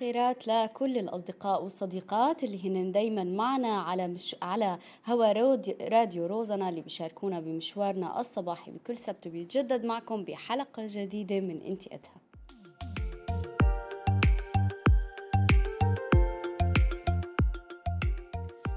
الخيرات لكل الأصدقاء والصديقات اللي هن دايما معنا على مش على هوا راديو روزنا اللي بيشاركونا بمشوارنا الصباحي بكل سبت بيتجدد معكم بحلقة جديدة من انت أدهى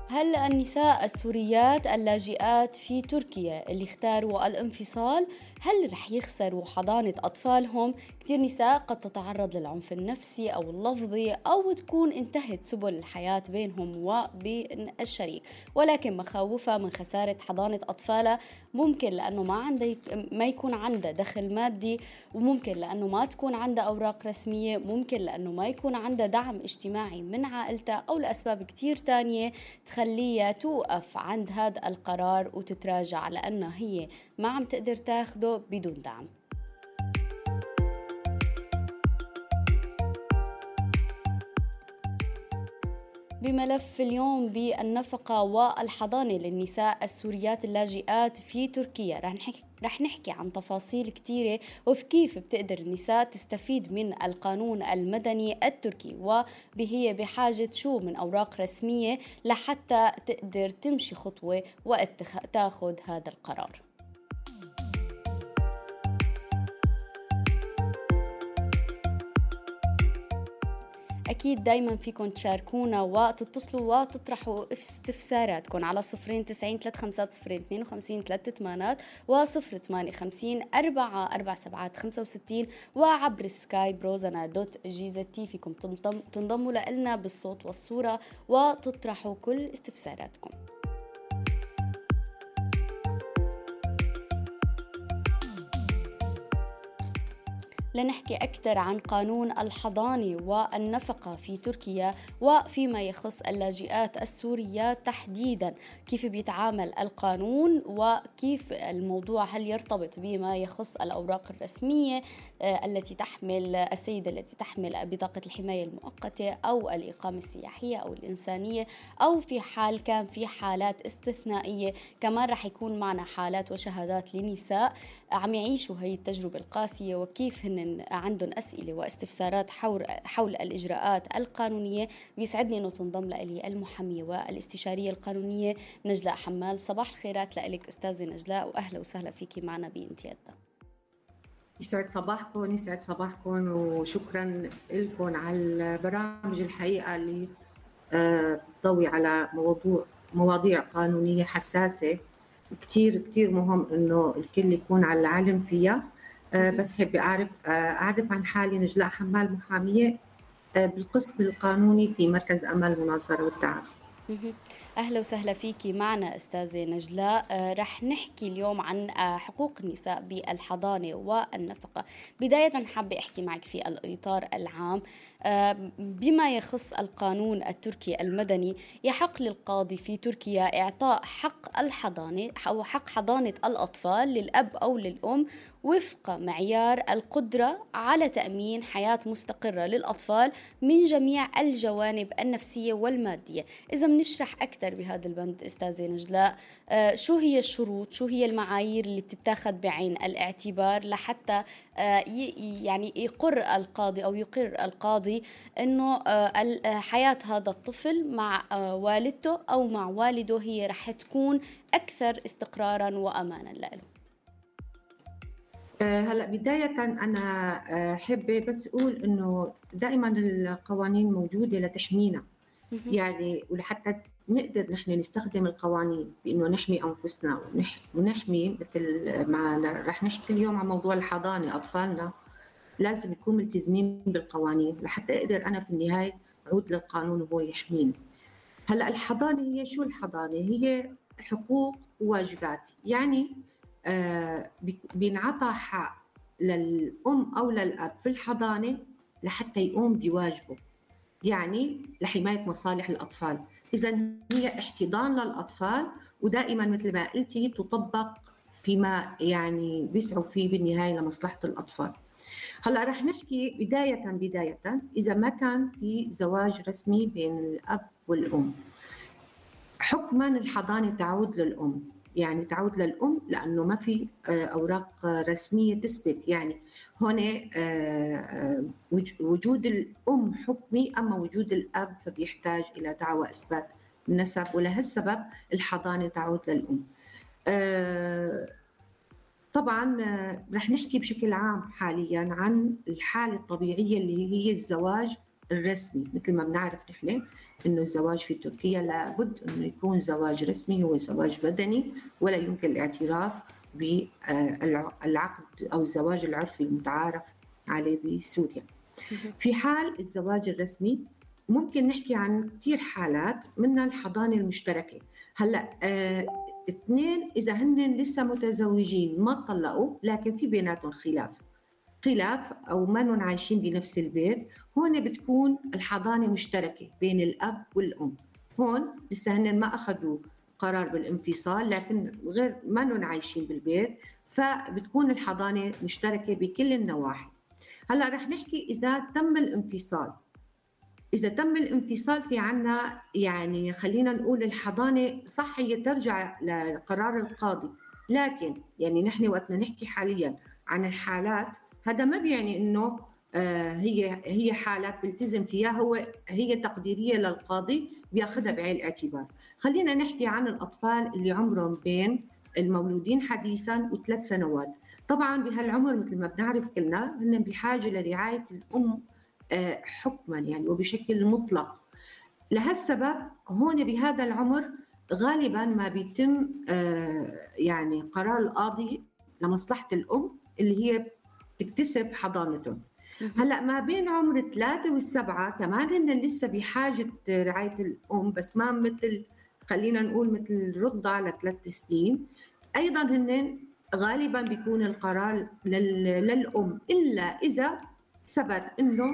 هل النساء السوريات اللاجئات في تركيا اللي اختاروا الانفصال هل رح يخسروا حضانة أطفالهم؟ كثير نساء قد تتعرض للعنف النفسي أو اللفظي أو تكون انتهت سبل الحياة بينهم وبين الشريك. ولكن مخاوفها من خسارة حضانة أطفالها ممكن لأنه ما عندها ما يكون عندها دخل مادي وممكن لأنه ما تكون عندها أوراق رسمية ممكن لأنه ما يكون عندها دعم اجتماعي من عائلتها أو لأسباب كثير تانية تخليها توقف عند هذا القرار وتتراجع لأنها هي ما عم تقدر تاخده بدون دعم. بملف اليوم بالنفقة والحضانة للنساء السوريات اللاجئات في تركيا. رح نحكي رح نحكي عن تفاصيل كثيرة وفي كيف بتقدر النساء تستفيد من القانون المدني التركي وهي بحاجة شو من أوراق رسمية لحتى تقدر تمشي خطوة وتاخذ هذا القرار. أكيد دايما فيكم تشاركونا وتتصلوا وتطرحوا استفساراتكم على صفرين تسعين ثلاث خمسات صفرين اثنين وخمسين ثلاثة ثمانات وصفر ثمانية خمسين أربعة أربع سبعات خمسة وستين وعبر Skype روزنا dot GZT فيكم تنضموا لنا بالصوت والصورة وتطرحوا كل استفساراتكم. لنحكي أكثر عن قانون الحضانة والنفقة في تركيا وفيما يخص اللاجئات السوريات تحديدا. كيف بيتعامل القانون وكيف الموضوع هل يرتبط بما يخص الأوراق الرسمية آه، التي تحمل السيدة التي تحمل بطاقة الحماية المؤقتة أو الإقامة السياحية أو الإنسانية أو في حال كان في حالات استثنائية. كمان رح يكون معنا حالات وشهادات لنساء عم يعيشوا هي التجربة القاسية وكيف هن عندهم أسئلة واستفسارات حول, حول الإجراءات القانونية. بيسعدني أنه تنضم لي المحامية والإستشارية القانونية نجلاء حمال. صباح الخيرات لك أستاذة نجلاء وأهلا وسهلا فيكي معنا بانتيادنا يسعد صباحكم يسعد صباحكم وشكرا لكم على البرامج الحقيقة اللي تضوي على موضوع مواضيع قانونية حساسة. كتير كتير مهم إنه الكل يكون على العلم فيها. آه، بس حابة أعرف آه، أعرف عن حالي نجلاء حمال محامية آه، بالقسم القانوني في مركز أمل المناصرة والتعافي أهلا وسهلا فيكي معنا أستاذة نجلاء. آه رح نحكي اليوم عن آه حقوق النساء بالحضانة والنفقة. بداية حابة أحكي معك في الإطار العام. آه بما يخص القانون التركي المدني يحق للقاضي في تركيا إعطاء حق الحضانة أو حق حضانة الأطفال للأب أو للأم وفق معيار القدرة على تأمين حياة مستقرة للأطفال من جميع الجوانب النفسية والمادية. إذا بنشرح أكثر بهذا البند أستاذة نجلاء آه شو هي الشروط؟ شو هي المعايير اللي بتتاخذ بعين الاعتبار لحتى آه يعني يقر القاضي أو يقر القاضي أنه آه حياة هذا الطفل مع آه والدته أو مع والده هي رح تكون أكثر استقرارا وأمانا له. آه، هلأ بداية أنا آه، حابة بس أقول إنه دائما القوانين موجودة لتحمينا. يعني ولحتى نقدر نحن نستخدم القوانين بإنه نحمي أنفسنا ونحمي مثل ما رح نحكي اليوم عن موضوع الحضانة أطفالنا. لازم نكون ملتزمين بالقوانين لحتى أقدر أنا في النهاية أعود للقانون وهو يحميني. هلأ الحضانة هي شو الحضانة؟ هي حقوق وواجبات، يعني آه بينعطى حق للأم أو للأب في الحضانة لحتى يقوم بواجبه. يعني لحمايه مصالح الاطفال، إذا هي احتضان للأطفال ودائما مثل ما قلتي تطبق فيما يعني بيسعوا فيه بالنهاية لمصلحة الأطفال. هلا رح نحكي بداية بداية إذا ما كان في زواج رسمي بين الأب والأم. حكما الحضانة تعود للأم يعني تعود للأم لأنه ما في آه، أوراق رسمية تثبت يعني هون آه، وجود الأم حكمي أما وجود الأب فبيحتاج إلى دعوى إثبات النسب ولهالسبب الحضانة تعود للأم. طبعا رح نحكي بشكل عام حاليا عن الحالة الطبيعية اللي هي الزواج الرسمي مثل ما بنعرف نحن إنه الزواج في تركيا لابد إنه يكون زواج رسمي هو زواج بدني ولا يمكن الاعتراف بالعقد أو الزواج العرفي المتعارف عليه بسوريا. في حال الزواج الرسمي ممكن نحكي عن كثير حالات منها الحضانة المشتركة. هلأ آه اثنين إذا هن لسه متزوجين ما طلقوا لكن في بيناتهم خلاف. خلاف أو ما عايشين بنفس البيت. هون بتكون الحضانة مشتركة بين الأب والأم. هون لسه هن ما أخذوا قرار بالانفصال لكن غير ما عايشين بالبيت فبتكون الحضانة مشتركة بكل النواحي. هلأ رح نحكي إذا تم الانفصال. إذا تم الانفصال في عنا يعني خلينا نقول الحضانة صح هي ترجع لقرار القاضي. لكن يعني نحن وقتنا نحكي حاليا عن الحالات هذا ما بيعني إنه آه، هي هي حالات بيلتزم فيها هو هي تقديرية للقاضي بياخذها بعين الاعتبار. خلينا نحكي عن الأطفال اللي عمرهم بين المولودين حديثا وثلاث سنوات. طبعا بهالعمر مثل ما بنعرف كلنا هن بحاجة لرعاية الأم حكما يعني وبشكل مطلق. لهالسبب هون بهذا العمر غالبا ما بيتم آه، يعني قرار القاضي لمصلحة الأم اللي هي تكتسب حضانتهم هلأ ما بين عمر الثلاثة والسبعة كمان هن لسه بحاجة رعاية الأم بس ما مثل خلينا نقول مثل الرضع لثلاث سنين. أيضا هن غالبا بيكون القرار للأم إلا إذا ثبت إنه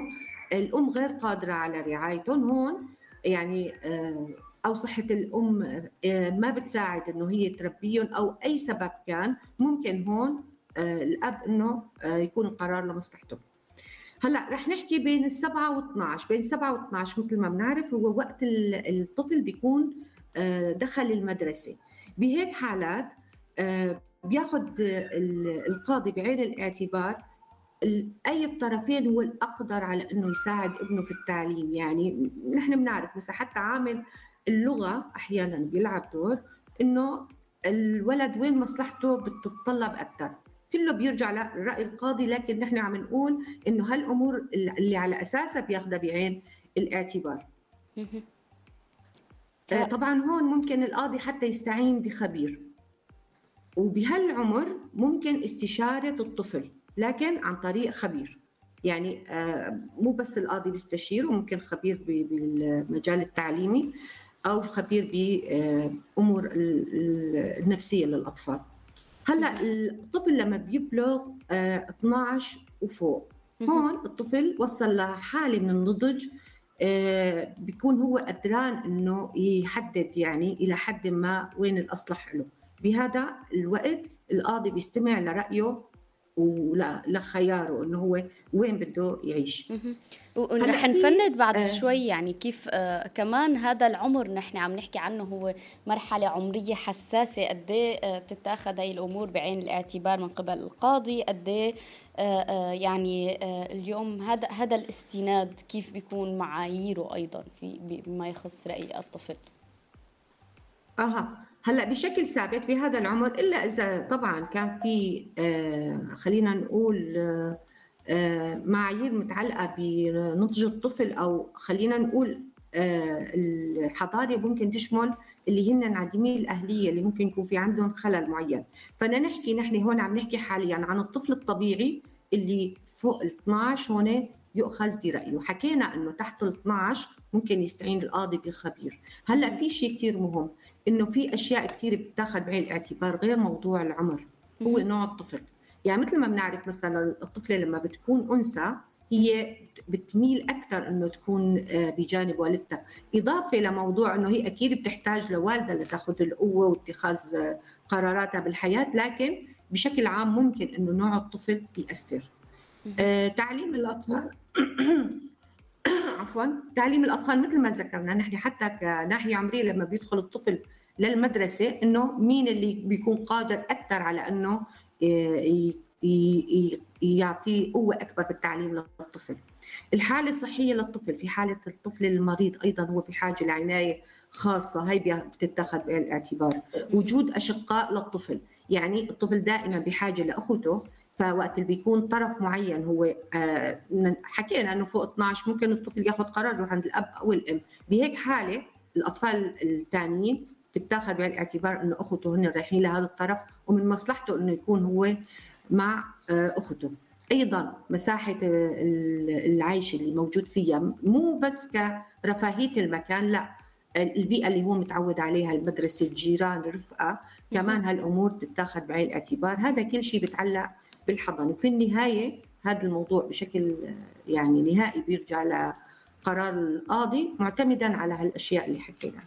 الأم غير قادرة على رعايتهم. هون يعني آه، أو صحة الأم آه، ما بتساعد إنه هي تربيهم أو أي سبب كان ممكن هون آه، الأب إنه يكون القرار لمصلحته. هلأ رح نحكي بين السبعة و12 بين السبعة و12 مثل ما بنعرف هو وقت الطفل بيكون دخل المدرسة. بهيك حالات بياخذ القاضي بعين الاعتبار أي الطرفين هو الأقدر على إنه يساعد ابنه في التعليم. يعني نحن بنعرف مثلا حتى عامل اللغة أحيانا بيلعب دور إنه الولد وين مصلحته بتتطلب أكثر كله بيرجع لراي القاضي لكن نحن عم نقول إنه هالأمور اللي على أساسها بياخذها بعين الاعتبار. آه، طبعا هون ممكن القاضي حتى يستعين بخبير. وبهالعمر ممكن استشارة الطفل. لكن عن طريق خبير. يعني آه، مو بس القاضي بيستشير وممكن خبير بالمجال التعليمي أو خبير بامور النفسية للأطفال. هلأ الطفل لما بيبلغ 12 آه، وفوق هون الطفل وصل لحالة من النضج آه، بيكون هو قدران إنه يحدد يعني إلى حد ما وين الاصلح له بهذا الوقت القاضي بيستمع لرأيه ولخياره إنه هو وين بده يعيش. ورح نفند بعد آه. شوي يعني كيف آه كمان هذا العمر نحن عم نحكي عنه هو مرحلة عمرية حساسة. قد إيه آه بتتاخذ هي الأمور بعين الاعتبار من قبل القاضي؟ قد إيه آه آه يعني آه اليوم هذا هذا الاستناد كيف بيكون معاييره أيضا في بما يخص رأي الطفل؟ أها. هلا بشكل ثابت بهذا العمر إلا إذا طبعا كان في آه، خلينا نقول آه، معايير متعلقة بنضج الطفل أو خلينا نقول آه، الحضارة ممكن تشمل اللي هن انعدامي الأهلية اللي ممكن يكون في عندهم خلل معين. فأنا نحكي نحن هون عم نحكي حاليا عن الطفل الطبيعي اللي فوق ال 12 هون يؤخذ برأيه. حكينا إنه تحت ال 12 ممكن يستعين القاضي بخبير. هلأ في شيء كثير مهم. إنه في أشياء كثير بتاخذ بعين الاعتبار غير موضوع العمر. هو نوع الطفل. يعني مثل ما بنعرف مثلا الطفلة لما بتكون أنثى هي بتميل أكثر إنه تكون آه، بجانب والدتها. إضافة لموضوع إنه هي أكيد بتحتاج لوالدها لتاخذ القوة واتخاذ آه، قراراتها بالحياة لكن بشكل عام ممكن إنه نوع الطفل بيأثر آه تعليم الأطفال. عفوا. تعليم الأطفال مثل ما ذكرنا نحن حتى كناحية عمرية لما بيدخل الطفل للمدرسة إنه مين اللي بيكون قادر أكثر على إنه يعطي قوة أكبر بالتعليم للطفل. الحالة الصحية للطفل في حالة الطفل المريض أيضا هو بحاجة لعناية خاصة هي بتتخذ بعين الاعتبار. وجود أشقاء للطفل، يعني الطفل دائما بحاجة لاخته فوقت اللي بيكون طرف معين هو آه، حكينا إنه فوق 12 ممكن الطفل ياخذ قرار يروح عند الأب أو الأم بهيك حالة الأطفال الثانيين بتاخذ بعين الاعتبار إنه اخته هن رايحين لهذا الطرف ومن مصلحته إنه يكون هو مع آه، أخته. أيضا مساحة العيش اللي موجود فيها مو بس كرفاهية المكان لا. البيئة اللي هو متعود عليها المدرسة الجيران الرفقة. كمان هالأمور بتتاخذ بعين الاعتبار. هذا كل شيء بتعلق بالحضانه وفي النهاية هذا الموضوع بشكل يعني نهائي بيرجع لقرار القاضي معتمدا على هالأشياء اللي حكيناها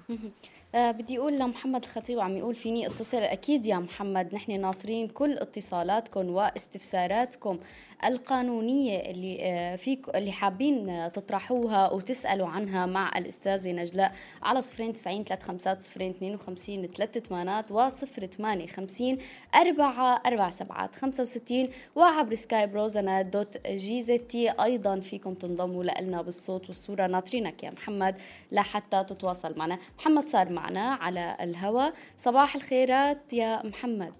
أه بدي أقول لمحمد الخطيب عم يقول فيني اتصل. أكيد يا محمد نحن ناطرين كل اتصالاتكم واستفساراتكم القانونية اللي آه، فيك اللي حابين تطرحوها وتسألوا عنها مع الأستاذة نجلاء على 090 35 52 3 8 و 058 4 4 7 65 وعبر Skype روزنا dot GZT. أيضا فيكم تنضموا لنا بالصوت والصورة. ناطرينك يا محمد لحتى تتواصل معنا. محمد صار معنا على الهواء صباح الخيرات يا محمد.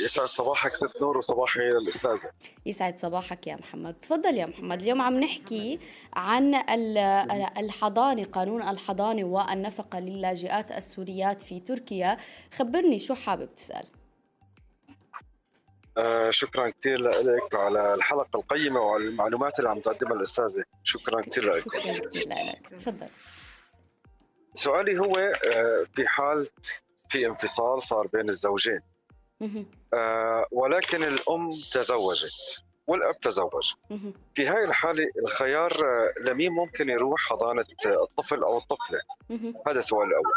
يسعد صباحك ست نور وصباحي للاستاذه يسعد صباحك يا محمد. تفضل يا محمد. اليوم عم نحكي عن الحضانة قانون الحضانة والنفقة للاجئات السوريات في تركيا. خبرني شو حابب تسأل. آه شكرا كثير لك على الحلقة القيمة وعلى المعلومات اللي عم تقدمها الأستاذة. شكرا كثير لك. شكرا كثير لك. تفضل. سؤالي هو آه، في حال في انفصال صار بين الزوجين. آه ولكن الأم تزوجت والأب تزوج. في هاي الحالة الخيار آه، لمين ممكن يروح حضانة الطفل أو الطفلة؟ هذا السؤال الأول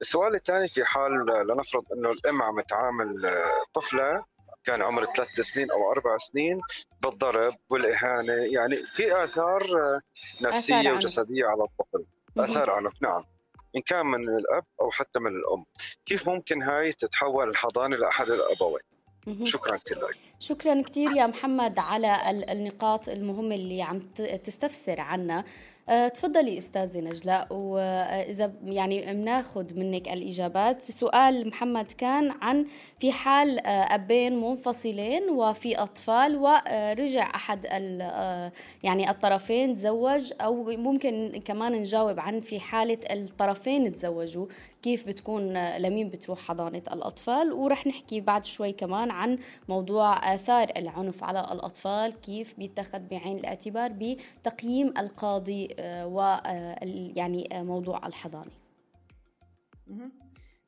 السؤال الثاني في حال لنفرض إنه الأم عم تعامل طفلة كان عمر ثلاث سنين أو أربع سنين بالضرب والإهانة يعني في آثار نفسية آثار وجسدية على الطفل. آثار عنف نعم. إن كان من الأب أو حتى من الأم. كيف ممكن هاي تتحول الحضانة لاحد الأبوين؟ شكرا كثير لك. شكرا كثير يا محمد على النقاط المهمة اللي عم تستفسر عنها. تفضلي أستاذة نجلاء وإذا يعني بناخذ منك الإجابات. سؤال محمد كان عن في حال أه، أبين منفصلين وفي أطفال ورجع أحد أه، يعني الطرفين تزوج أو ممكن كمان نجاوب عن في حالة الطرفين تزوجوا. كيف بتكون لمين بتروح حضانة الأطفال. ورح نحكي بعد شوي كمان عن موضوع آثار العنف على الأطفال كيف بيتخذ بعين الاعتبار بتقييم القاضي آه، و آه، يعني آه، موضوع الحضانة.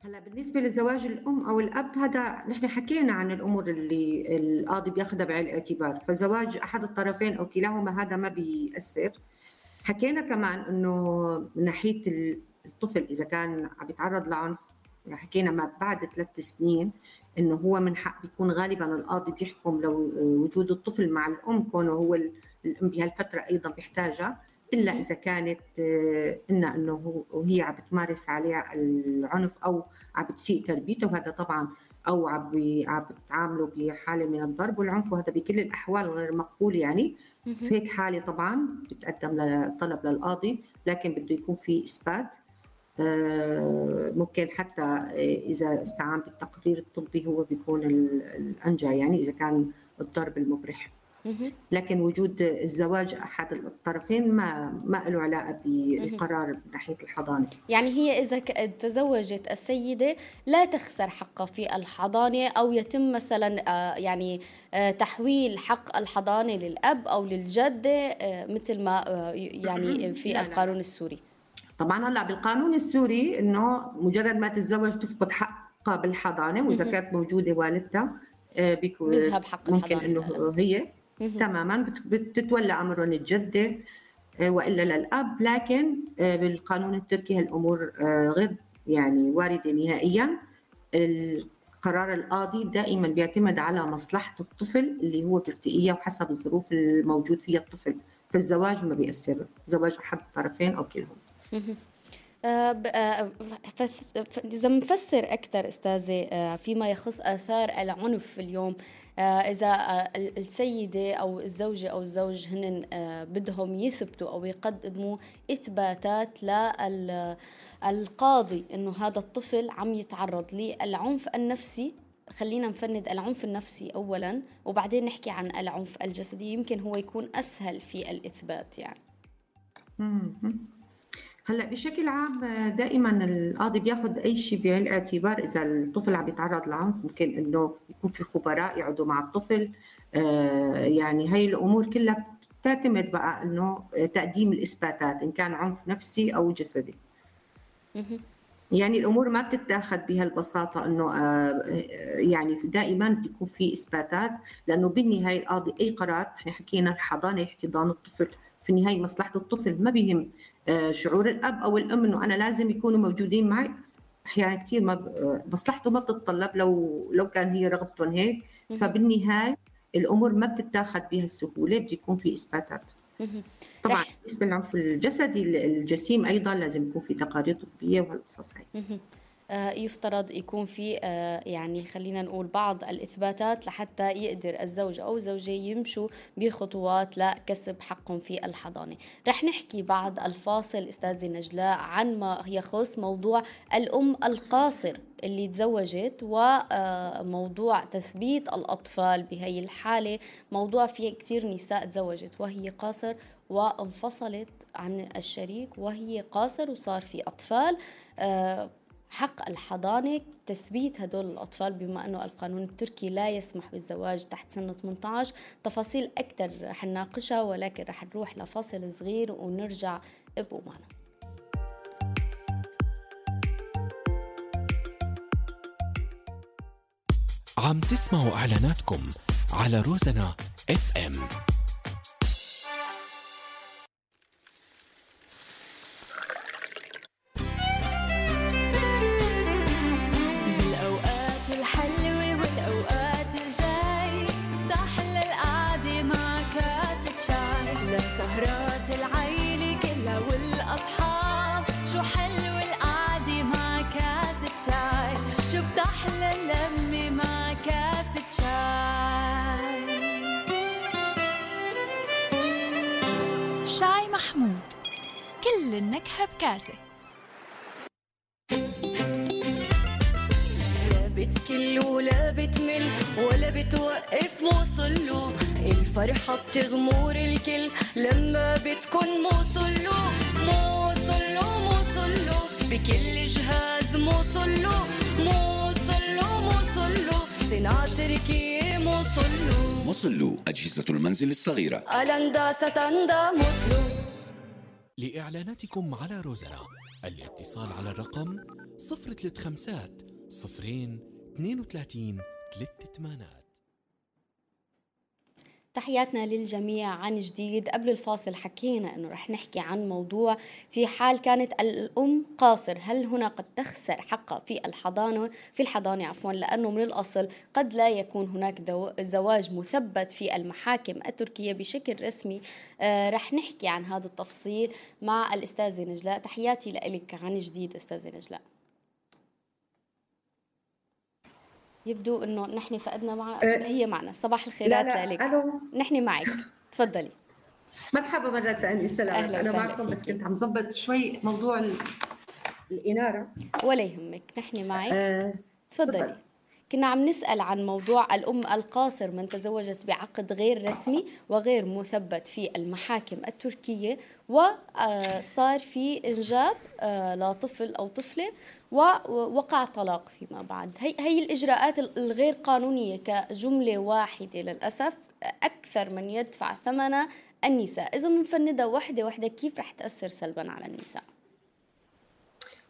هلا بالنسبة لزواج الأم أو الأب هذا نحن حكينا عن الأمور اللي القاضي بياخذها بعين الاعتبار، فزواج أحد الطرفين أو كلاهما هذا ما بيأثر. حكينا كمان إنه من ناحية الطفل إذا كان عم يتعرض لعنف يعني حكينا ما بعد ثلاث سنين إنه هو من حق بيكون غالبا القاضي بيحكم لو وجود الطفل مع الأم كونه هو الأم بهالفترة أيضا بيحتاجها إلا إذا كانت قلنا إنه وهي عم بتمارس عليه العنف أو عم بتسيء تربيته وهذا طبعا أو عم عم بتعامله بحالة من الضرب والعنف وهذا بكل الأحوال غير مقبول يعني. في هيك حالة طبعا بتقدم طلب للقاضي لكن بده يكون في إثبات. آه، ممكن حتى إذا استعان بالتقرير الطبي هو بيكون الانجى يعني إذا كان الضرب المبرح. لكن وجود الزواج أحد الطرفين ما ما له علاقة بقرار من ناحية الحضانة. يعني هي إذا تزوجت السيدة لا تخسر حقها في الحضانة أو يتم مثلا آه، يعني آه، تحويل حق الحضانة للأب أو للجدة مثل ما يعني في القانون السوري. طبعا هلأ بالقانون السوري إنه مجرد ما تتزوج تفقد حقها بالحضانة وإذا كانت موجودة والدتها آه، بيكون بيذهب حق ممكن إنه هي. تماما. بتتولى أمر الجده آه، وإلا للأب. لكن آه، بالقانون التركي هالأمور غير يعني واردة نهائيا. قرار القاضي دائما بيعتمد على مصلحة الطفل اللي هو بارتقيه وحسب الظروف الموجود فيها الطفل. فالزواج ما بيأثر. زواج احد الطرفين أو كلهم. آه، آه، إذا بنفسر أكثر أستاذة آه، فيما يخص آثار العنف اليوم إذا السيدة أو الزوجة أو الزوج هن بدهم يثبتوا أو يقدموا إثباتات للقاضي إنه هذا الطفل عم يتعرض للعنف النفسي. خلينا نفند العنف النفسي اولا وبعدين نحكي عن العنف الجسدي. يمكن هو يكون أسهل في الإثبات يعني. هلا بشكل عام دائما القاضي بياخذ أي شيء بعين الاعتبار إذا الطفل عم يتعرض لعنف ممكن إنه يكون في خبراء يقعدوا مع الطفل. آه، يعني هاي الأمور كلها بتعتمد بقى إنه تقديم الإثباتات إن كان عنف نفسي أو جسدي. يعني الأمور ما بتتاخذ بهالبساطة إنه آه، يعني دائما بيكون في إثباتات لأنه بالنهاية القاضي أي قرار إحنا حكينا الحضانة احتضان الطفل في النهاية مصلحة الطفل ما بهم آه، شعور الأب أو الأم إنه أنا لازم يكونوا موجودين معي. أحيانا كثير ما آه، مصلحته ما بتتطلب لو لو كان هي رغبتهم هيك. فبالنهاية الأمور ما بتتاخذ بهالسهوله بده يكون في إثباتات. طبعا بالنسبة للعنف الجسدي الجسيم أيضا لازم يكون في تقارير طبية وهالقصص هي آه، يفترض يكون في آه، يعني خلينا نقول بعض الإثباتات لحتى يقدر الزوج أو الزوجة يمشوا بخطوات لكسب حقهم في الحضانة. رح نحكي بعد الفاصل أستاذة نجلاء عن ما يخص موضوع الأم القاصر اللي تزوجت وموضوع تثبيت الأطفال بهي الحالة. موضوع فيه كثير نساء تزوجت وهي قاصر وانفصلت عن الشريك وهي قاصر وصار في أطفال. آه، حق الحضانة تثبيت هدول الأطفال بما أنه القانون التركي لا يسمح بالزواج تحت سن 18 تفاصيل أكثر رح نناقشها ولكن رح نروح لفاصل صغير ونرجع ابقوا معنا عم تسمعوا إعلاناتكم على روزنا اف ام الصغيرة ألندا ستندا مطلو لإعلاناتكم على روزنا. الاتصال على الرقم 035 صفرين 32 3 ثمانات تحياتنا للجميع عن جديد. قبل الفاصل حكينا إنه رح نحكي عن موضوع في حال كانت الأم قاصر. هل هنا قد تخسر حقها في الحضانة؟ في الحضانة عفوا لأنه من الأصل قد لا يكون هناك زواج مثبت في المحاكم التركية بشكل رسمي. آه رح نحكي عن هذا التفصيل مع الأستاذة نجلاء. تحياتي لك عن جديد أستاذة نجلاء. يبدو إنه نحن فقدنا مع أه هي معنا. صباح الخيرات لك ألو. نحن معك. تفضلي. مرحبا مرة ثانية سلام أهلا أنا معكم بس كنت عم ظبط شوي موضوع الإنارة. ولا يهمك. نحن معك. أه تفضلي. كنا عم نسأل عن موضوع الأم القاصر من تزوجت بعقد غير رسمي وغير مثبت في المحاكم التركية وصار في إنجاب آه، لطفل أو طفلة ووقع طلاق فيما بعد. هي, هي الإجراءات الغير قانونية كجملة واحدة للأسف أكثر من يدفع ثمنها النساء. إذا بنفندها وحدة وحدة كيف رح تأثر سلبا على النساء؟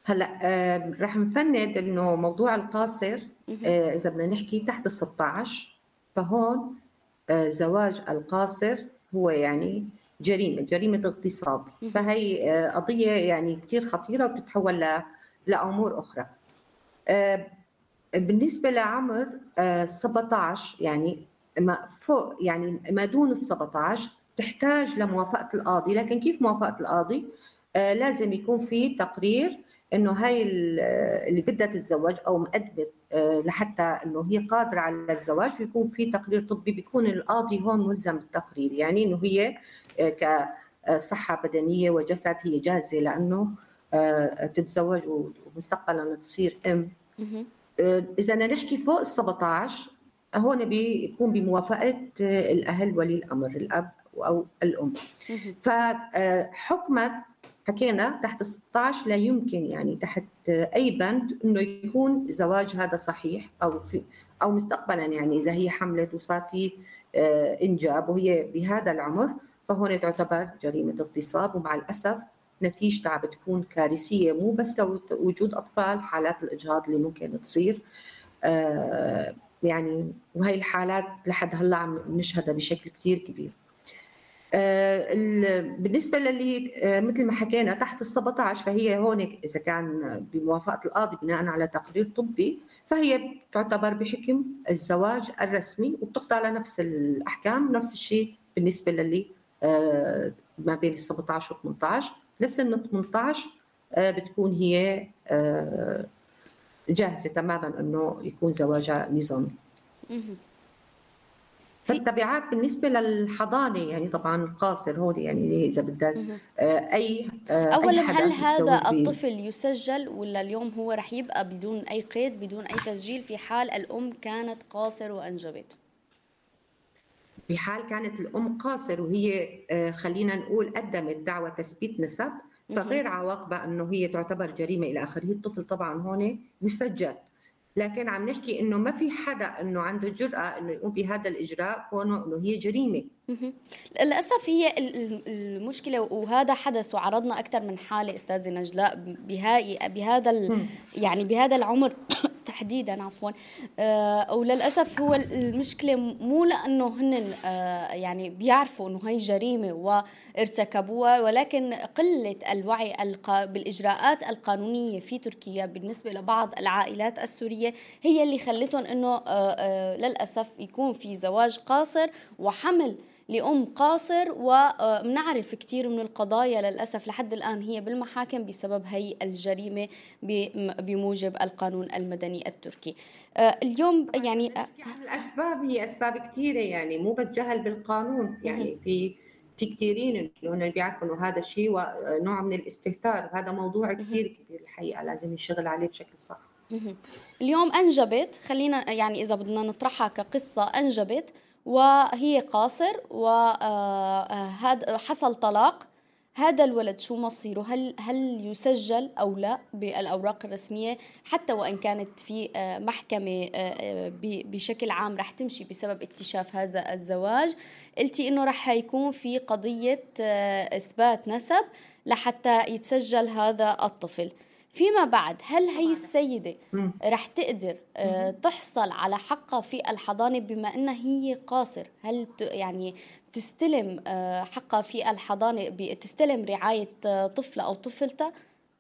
هلا رح نفند إنه موضوع القاصر آه إذا بدنا نحكي تحت ال 16 فهون آه زواج القاصر هو يعني جريمة جريمة اغتصاب. فهي آه قضية يعني كثير خطيرة وبتتحول لأمور أخرى. بالنسبة لعمر آه 17 يعني ما فوق يعني ما دون ال 17 تحتاج لموافقة القاضي. لكن كيف موافقة القاضي؟ لازم يكون في تقرير إنه هاي اللي بدها تتزوج أو مقدمه لحتى إنه هي قادرة على الزواج بيكون في تقرير طبي بيكون القاضي هون ملزم بالتقرير. يعني إنه هي كصحه بدنية وجسد هي جاهزة لأنه تتزوج ومستقبلا تصير أم. إذا نحكي فوق ال 17 هون بيكون بموافقة الأهل ولي الأمر الأب أو الأم. فحكما حكينا تحت ال 16 لا يمكن يعني تحت أي بند إنه يكون زواج هذا صحيح أو في أو مستقبلا يعني إذا هي حملت وصار في إنجاب وهي بهذا العمر فهون تعتبر جريمة اغتصاب. ومع الأسف نتيجتها بتكون كارثية مو بس لو وجود أطفال حالات الإجهاض اللي ممكن تصير. يعني وهي الحالات لحد هلأ عم نشهدها بشكل كثير كبير. آه، بالنسبة للي آه، مثل ما حكينا تحت ال 17 فهي هون إذا كان بموافقة القاضي بناء على تقرير طبي فهي تعتبر بحكم الزواج الرسمي وبتخضع لنفس الأحكام نفس الشيء بالنسبة للي آه، ما بين ال 17 و 18 لسن 18 بتكون هي جاهزة تماما إنه يكون زواجها نظامي. فالتبعات بالنسبة للحضانة يعني طبعا القاصر هون يعني إذا بدك آه، أي آه، اولا هل هذا الطفل يسجل ولا اليوم هو رح يبقى بدون أي قيد بدون أي تسجيل في حال الأم كانت قاصر وأنجبت؟ بحال كانت الأم قاصر وهي آه، خلينا نقول قدمت دعوى تثبيت نسب فغير عواقبها إنه هي تعتبر جريمة إلى آخره الطفل طبعا هون يسجل. لكن عم نحكي إنه ما في حدا إنه عنده الجرأة إنه يقوم بهذا الإجراء كونه إنه هي جريمة. للأسف هي المشكلة وهذا حدث وعرضنا أكثر من حالة أستاذة نجلاء بهاي بهذا يعني بهذا العمر تحديدا عفوا. آه وللأسف هو المشكلة مو لأنه هن آه يعني بيعرفوا إنه هي جريمة وارتكبوها ولكن قلة الوعي بالإجراءات القانونية في تركيا بالنسبة لبعض العائلات السورية هي اللي خلتهم إنه آه للأسف يكون في زواج قاصر وحمل لأم قاصر وبنعرف كثير من القضايا للأسف لحد الآن هي بالمحاكم بسبب هي الجريمة بموجب القانون المدني التركي. آه، اليوم يعني آه، الأسباب هي أسباب كثيرة يعني مو بس جهل بالقانون يعني في في كثيرين إنه بيعرفوا إنه هذا الشيء ونوع من الاستهتار. وهذا موضوع كثير كبير الحقيقة لازم يشتغل عليه بشكل صح. اليوم أنجبت خلينا يعني إذا بدنا نطرحها كقصة أنجبت وهي قاصر وهذا حصل طلاق. هذا الولد شو مصيره؟ هل هل يسجل أو لا بالأوراق الرسمية؟ حتى وإن كانت في محكمة بشكل عام رح تمشي بسبب اكتشاف هذا الزواج. قلتي إنه رح يكون في قضية إثبات نسب لحتى يتسجل هذا الطفل. فيما بعد هل هي السيدة رح تقدر آه، تحصل على حقها في الحضانة بما أنها هي قاصر؟ هل يعني تستلم آه، حقها في الحضانة تستلم رعاية آه، طفلة أو طفلتها؟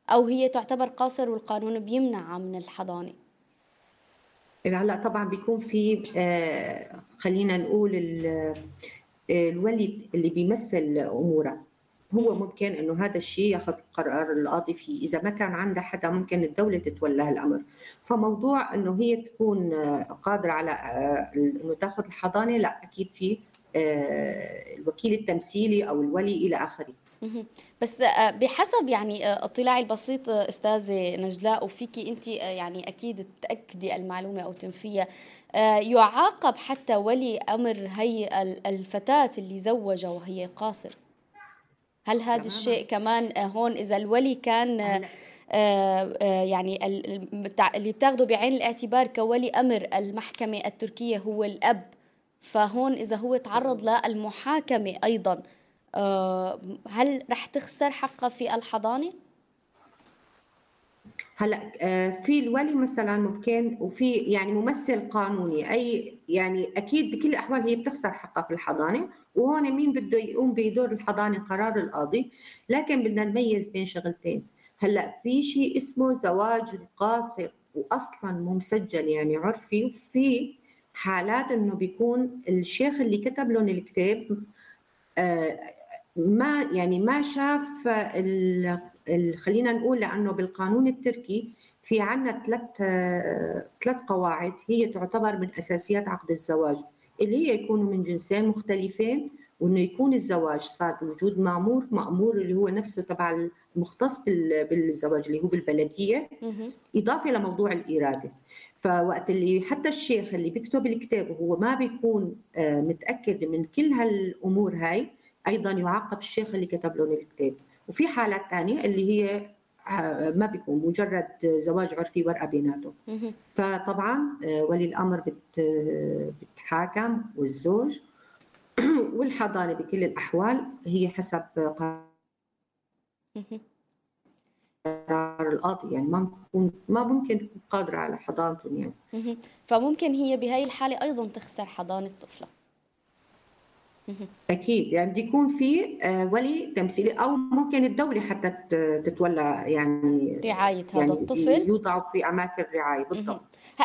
أو هي تعتبر قاصر والقانون بيمنعها من الحضانة؟ هلأ طبعا بيكون في خلينا نقول الولي اللي بيمثل أمورها. هو ممكن إنه هذا الشيء ياخذ قرار القاضي فيه. إذا ما كان عندها حدا ممكن الدولة تتولى الامر فموضوع إنه هي تكون قادرة على آه، إنه تاخذ الحضانة لا أكيد في آه، الوكيل التمثيلي أو الولي إلى آخره. بس آه، بحسب يعني اطلاعي البسيط أستاذة نجلاء وفيكي أنت يعني أكيد تأكدي المعلومة أو تنفيها يعاقب حتى ولي أمر هي الفتاة اللي زوجها وهي قاصر. هل هذا الشيء كمان آه، هون إذا الولي كان آه، آه، يعني اللي بتاخده بعين الاعتبار كولي أمر المحكمة التركية هو الأب. فهون إذا هو تعرض للمحاكمة أيضا هل رح تخسر حقها في الحضانة؟ هلا آه، في الولي مثلا ممكن وفي يعني ممثل قانوني أي يعني أكيد بكل الأحوال هي بتخسر حقها في الحضانة وهون مين بده يقوم بدور الحضانة قرار القاضي لكن بدنا نميز بين شغلتين. هلا في شيء اسمه زواج القاصر واصلا مو مسجل يعني عرفي وفي حالات إنه بيكون الشيخ اللي كتب لهم الكتاب آه ما يعني ما شاف خلينا نقول لأنه بالقانون التركي في عندنا ثلاث ثلاث قواعد هي تعتبر من أساسيات عقد الزواج اللي هي يكونوا من جنسين مختلفين وإنه يكون الزواج صار بوجود مامور مامور اللي هو نفسه تبع المختص بالزواج اللي هو بالبلدية. إضافة لموضوع الإرادة. فوقت اللي حتى الشيخ اللي بيكتب الكتاب وهو ما بيكون آه، متأكد من كل هالأمور هاي أيضا يعاقب الشيخ اللي كتب لهم الكتاب. وفي حالات ثانية اللي هي آه، ما بيكون مجرد زواج عرفي ورقة بيناتهم. فطبعا آه، ولي الأمر بتحاكم والزوج والحضانة بكل الأحوال هي حسب قرار القاضي. يعني ما ممكن ما ممكن تكون قادرة على حضانتهم يعني. فممكن هي بهي الحالة أيضا تخسر حضانة طفلها أكيد. يعني بده يكون في آه، ولي تمثيلي أو ممكن الدولة حتى تتولى يعني رعاية هذا يعني الطفل. يوضعوا في أماكن رعاية. بالضبط.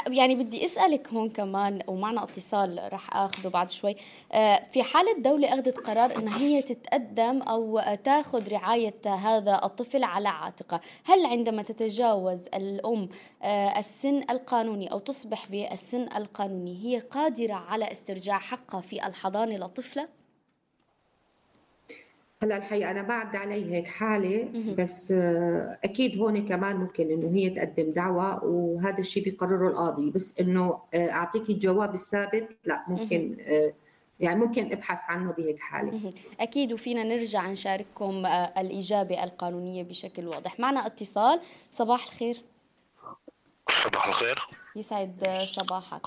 يعني بدي أسألك هون كمان ومعنا اتصال رح اخذه بعد شوي. آه، في حاله الدولة أخذت قرار إنها هي تتقدم أو تاخذ رعاية هذا الطفل على عاتقها هل عندما تتجاوز الأم آه، السن القانوني أو تصبح بالسن القانوني هي قادرة على استرجاع حقها في الحضانة لطفلها هلأ الحقيقة أنا بعد علي هيك حالة بس آه، أكيد هون كمان ممكن إنه هي تقدم دعوى وهذا الشيء بيقرره القاضي. بس إنه آه، اعطيك الجواب الثابت لأ ممكن آه، يعني ممكن أبحث عنه بهيك حالة. أكيد وفينا نرجع نشارككم الإجابة القانونية بشكل واضح. معنا اتصال. صباح الخير. صباح الخير. يسعد صباحك.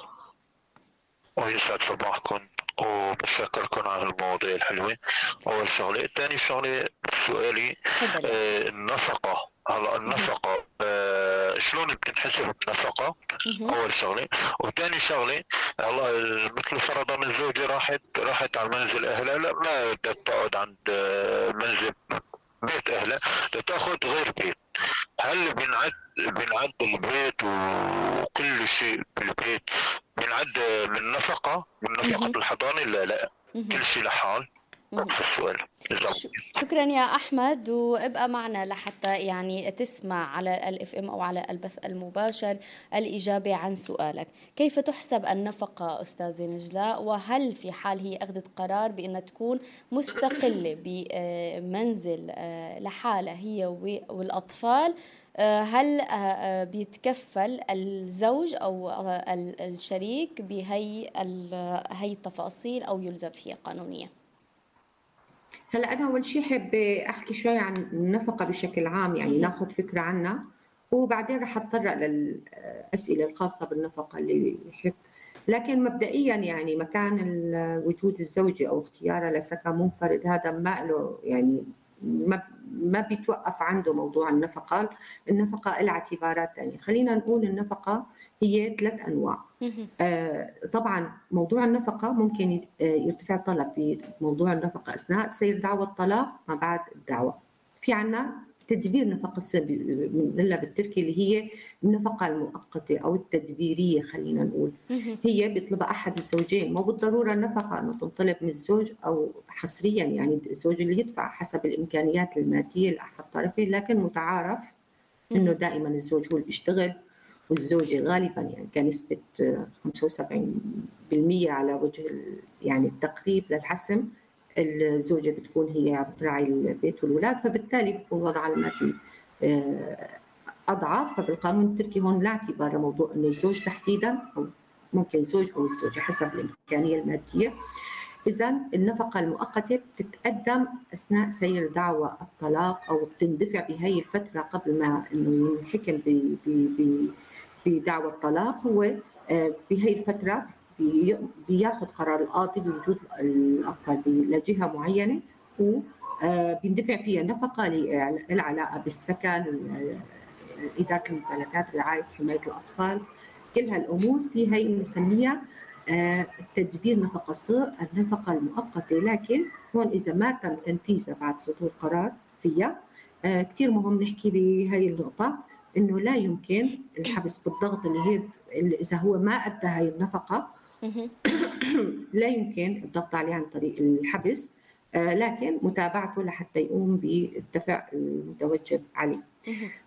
ويسعد صباحكم. وبشكركم على المواضيع الحلوة. أول شغلة. ثاني شغلة سؤالي آه النفقة. هلا النفقة آه شلون بتنحسب النفقة أول شغلة. وثاني شغلة هلا مثل فرضا الزوجة راحت راحت على منزل أهلها. لا ما بدها تقعد عند آه، منزل بيت أهلها. بدها تاخذ غير بيت. هل بنعد بنعد البيت وكل شيء بالبيت بنعد من نفقة؟ من نفقة الحضانة؟ لا لا. كل شيء لحال. السؤال شكرا يا أحمد وابقى معنا لحتى يعني تسمع على الإف إم أو على البث المباشر الاجابه عن سؤالك. كيف تحسب النفقة استاذه نجلاء؟ وهل في حال هي أخذت قرار بانها تكون مستقلة بمنزل آه، لحالها هي والأطفال؟ آه، هل آه، بيتكفل الزوج أو الشريك بهي هي التفاصيل أو يلزم فيها قانونيا هلا أنا أول شيء حابة أحكي شوي عن النفقة بشكل عام يعني ناخذ فكرة عنها. وبعدين رح أتطرق للاسئله الخاصة بالنفقة اللي يحب. لكن مبدئيا يعني مكان وجود الزوجة أو اختيارها لسكن منفرد هذا ما له يعني ما ما بيتوقف عنده موضوع النفقة، النفقة لها اعتبارات ثانية، خلينا نقول النفقة هي ثلاث أنواع. آه طبعا موضوع النفقة ممكن آه، يرتفع طلب بموضوع النفقة أثناء سير دعوى الطلاق ما بعد الدعوة. في عنا تدبير نفقة بنقولها بالتركي اللي هي النفقة المؤقتة أو التدبيرية خلينا نقول. هي بيطلبها أحد الزوجين مو بالضرورة النفقة إنه تنطلب من الزوج أو حصريا يعني الزوج اللي يدفع حسب الإمكانيات المادية لأحد الطرفين لكن متعارف إنه دائما الزوج هو اللي بيشتغل. والزوجة غالبا يعني كنسبة 75% على وجه يعني التقريب للحسم. الزوجة بتكون هي بتراعي البيت والأولاد فبالتالي بيكون وضعها المادي آه، أضعف. فبالقانون التركي هون لا اعتبار لموضوع أنه الزوج تحديدا أو ممكن زوج أو الزوجة حسب الإمكانية المادية. إذا النفقة المؤقتة بتتقدم أثناء سير دعوى الطلاق أو بتندفع بهي الفترة قبل ما إنه ينحكم بدعوى الطلاق هو آه، بهي الفترة بياخذ قرار القاضي بوجود الأطفال لجهة معينة وبيندفع آه، فيها نفقة للعلاقة بالسكن إدارة الممتلكات رعاية حماية الأطفال كل هالأمور في هي بنسميها آه، تدبير نفقة النفقة المؤقتة لكن هون إذا ما تم تنفيذها بعد صدور قرار فيها كثير مهم نحكي بهي النقطة. إنه لا يمكن الحبس بالضغط اللي هي إذا هو ما أدى هاي النفقة. لا يمكن الضغط عليه عن طريق الحبس. لكن متابعته لحتى يقوم بالدفع المتوجب عليه.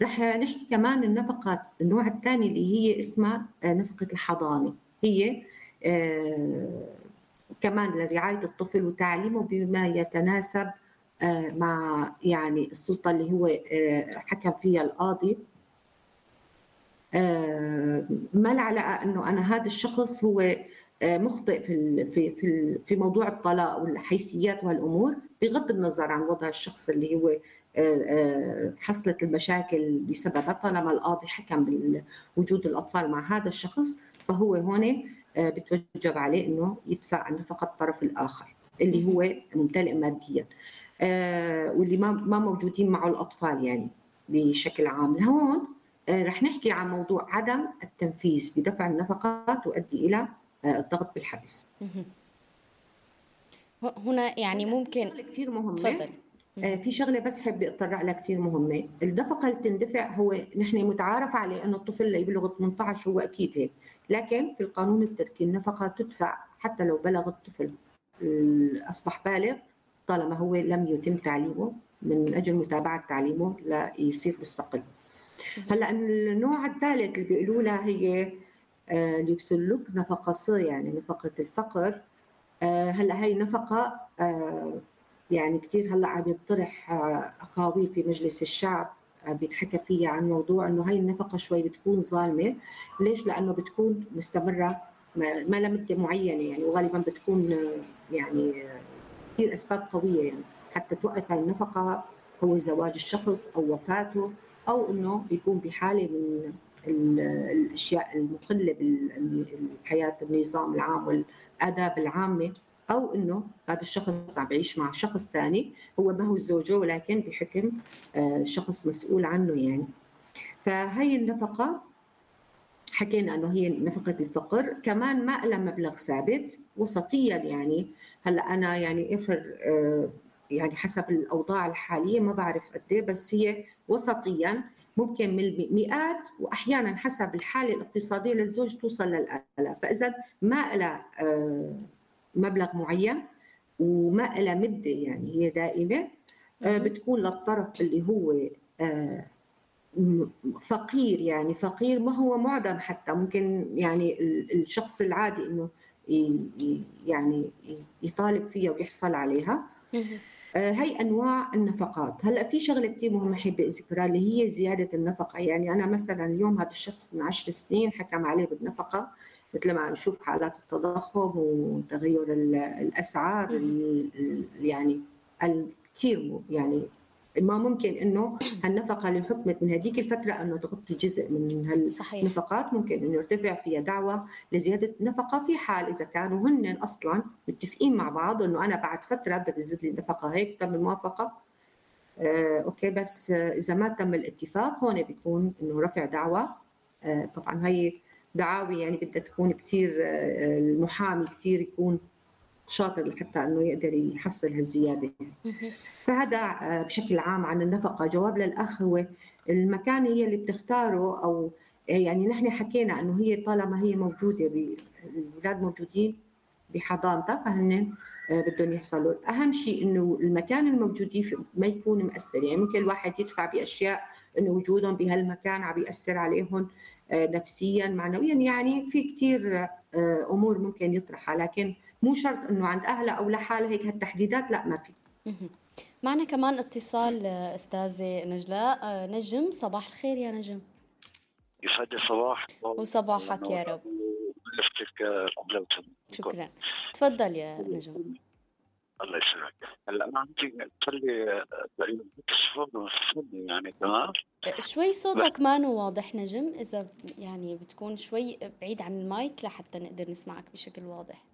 رح نحكي كمان النفقة النوع الثاني اللي هي اسمها نفقة الحضانة. هي كمان لرعاية الطفل وتعليمه بما يتناسب مع يعني السلطة اللي هو حكم فيها القاضي. ما العلاقة أنه أنا هذا الشخص هو مخطئ في في في في موضوع الطلاق والحيثيات وهالأمور بغض النظر عن وضع الشخص اللي هو حصلت المشاكل بسببها طالما القاضي حكم بوجود الأطفال مع هذا الشخص فهو هون بتوجب عليه إنه يدفع النفقه الطرف الآخر اللي هو ممتلئ ماديا. واللي ما ما موجودين معه الأطفال يعني بشكل عام. هون رح نحكي عن موضوع عدم التنفيذ بدفع النفقات تؤدي إلى الضغط بالحبس. هنا يعني ممكن كثير مهمة. تفضل. في شغلة بس حابة اطرق لها كثير مهمة. النفقة اللي تندفع هو نحن متعارف عليه إنه الطفل ليبلغ 18 هو أكيد هيك. لكن في القانون التركي النفقة تدفع حتى لو بلغ الطفل أصبح بالغ طالما هو لم يتم تعليمه من أجل متابعة تعليمه ليصير مستقل. هلا النوع الثالث اللي بيقولوا لها هي ليكسلوك نفقة ص يعني نفقة الفقر. هلا هي نفقة يعني كثير هلا عم يطرح أقاويل في مجلس الشعب بينحكى فيها عن موضوع إنه هي النفقة شوي بتكون ظالمة. ليش؟ لأنه بتكون مستمرة ما لها مده معينة يعني وغالبا بتكون يعني كثير أسباب قوية يعني حتى توقف هاي النفقة هو زواج الشخص أو وفاته. أو إنه بيكون بحاله من الأشياء المخلة بالحياة النظام العام والآداب العامة أو إنه هذا الشخص عم يعيش مع شخص ثاني هو ما هو زوجه ولكن بحكم شخص مسؤول عنه يعني. فهي النفقة حكينا إنه هي نفقة الفقر كمان ما لها مبلغ ثابت وسطيا يعني. هلأ أنا يعني اخر يعني حسب الأوضاع الحالية ما بعرف قد بس هي وسطيا ممكن من المئات واحيانا حسب الحالة الاقتصادية للزوج توصل للآلاف. فإذا ما لها مبلغ معين وما لها مدة يعني هي دائمة بتكون للطرف اللي هو فقير يعني. فقير ما هو معدم حتى. ممكن يعني الشخص العادي إنه يعني يطالب فيها ويحصل عليها. هي أنواع النفقات. هلأ في شغلة كثير مهمة حابة أذكرها اللي هي زيادة النفقة. يعني أنا مثلا اليوم هذا الشخص من 10 سنين حكم عليه بالنفقة مثل ما عم نشوف حالات التضخم وتغير الأسعار يعني الكثير يعني ما ممكن إنه النفقه اللي حكمت من هذيك الفترة أنه تغطي جزء من هالنفقات ممكن إنه يرتفع فيها دعوة لزيادة النفقه في حال إذا كانوا هن أصلا متفقين مع بعض إنه أنا بعد فترة بدك تزيد لي النفقه هيك تم الموافقة. آه أوكي بس آه إذا ما تم الاتفاق هون بيكون إنه رفع دعوة. آه طبعا هي دعاوي يعني بدها تكون كثير آه المحامي كثير يكون شاطر لحتى إنه يقدر يحصل هالزيادة. فهذا بشكل عام عن النفقة. جواب للأخ هو المكان هي اللي بتختاره أو يعني نحن حكينا إنه هي طالما هي موجودة الأولاد موجودين بحضانتها فهن بدهم يحصلوا. أهم شيء إنه المكان الموجودين ما يكون مأثر. يعني ممكن الواحد يدفع بأشياء إنه وجودهم بهالمكان عم يأثر عليهم نفسيا معنويا. يعني في كثير أمور ممكن يطرحها لكن مو شرط إنه عند اهلها أو لحالها هيك هالتحديدات لا ما في. معنا كمان اتصال أستاذة نجلاء. نجم صباح الخير يا نجم. يسعد الصباح وصباحك يا رب. لفتك شكرا. تفضل يا نجم. الله يسلمك هلا أنا عندي صار لي تقريبا ست شهور يعني تمام؟ شوي صوتك ما واضح نجم إذا يعني بتكون شوي بعيد عن المايك لحتى نقدر نسمعك بشكل واضح.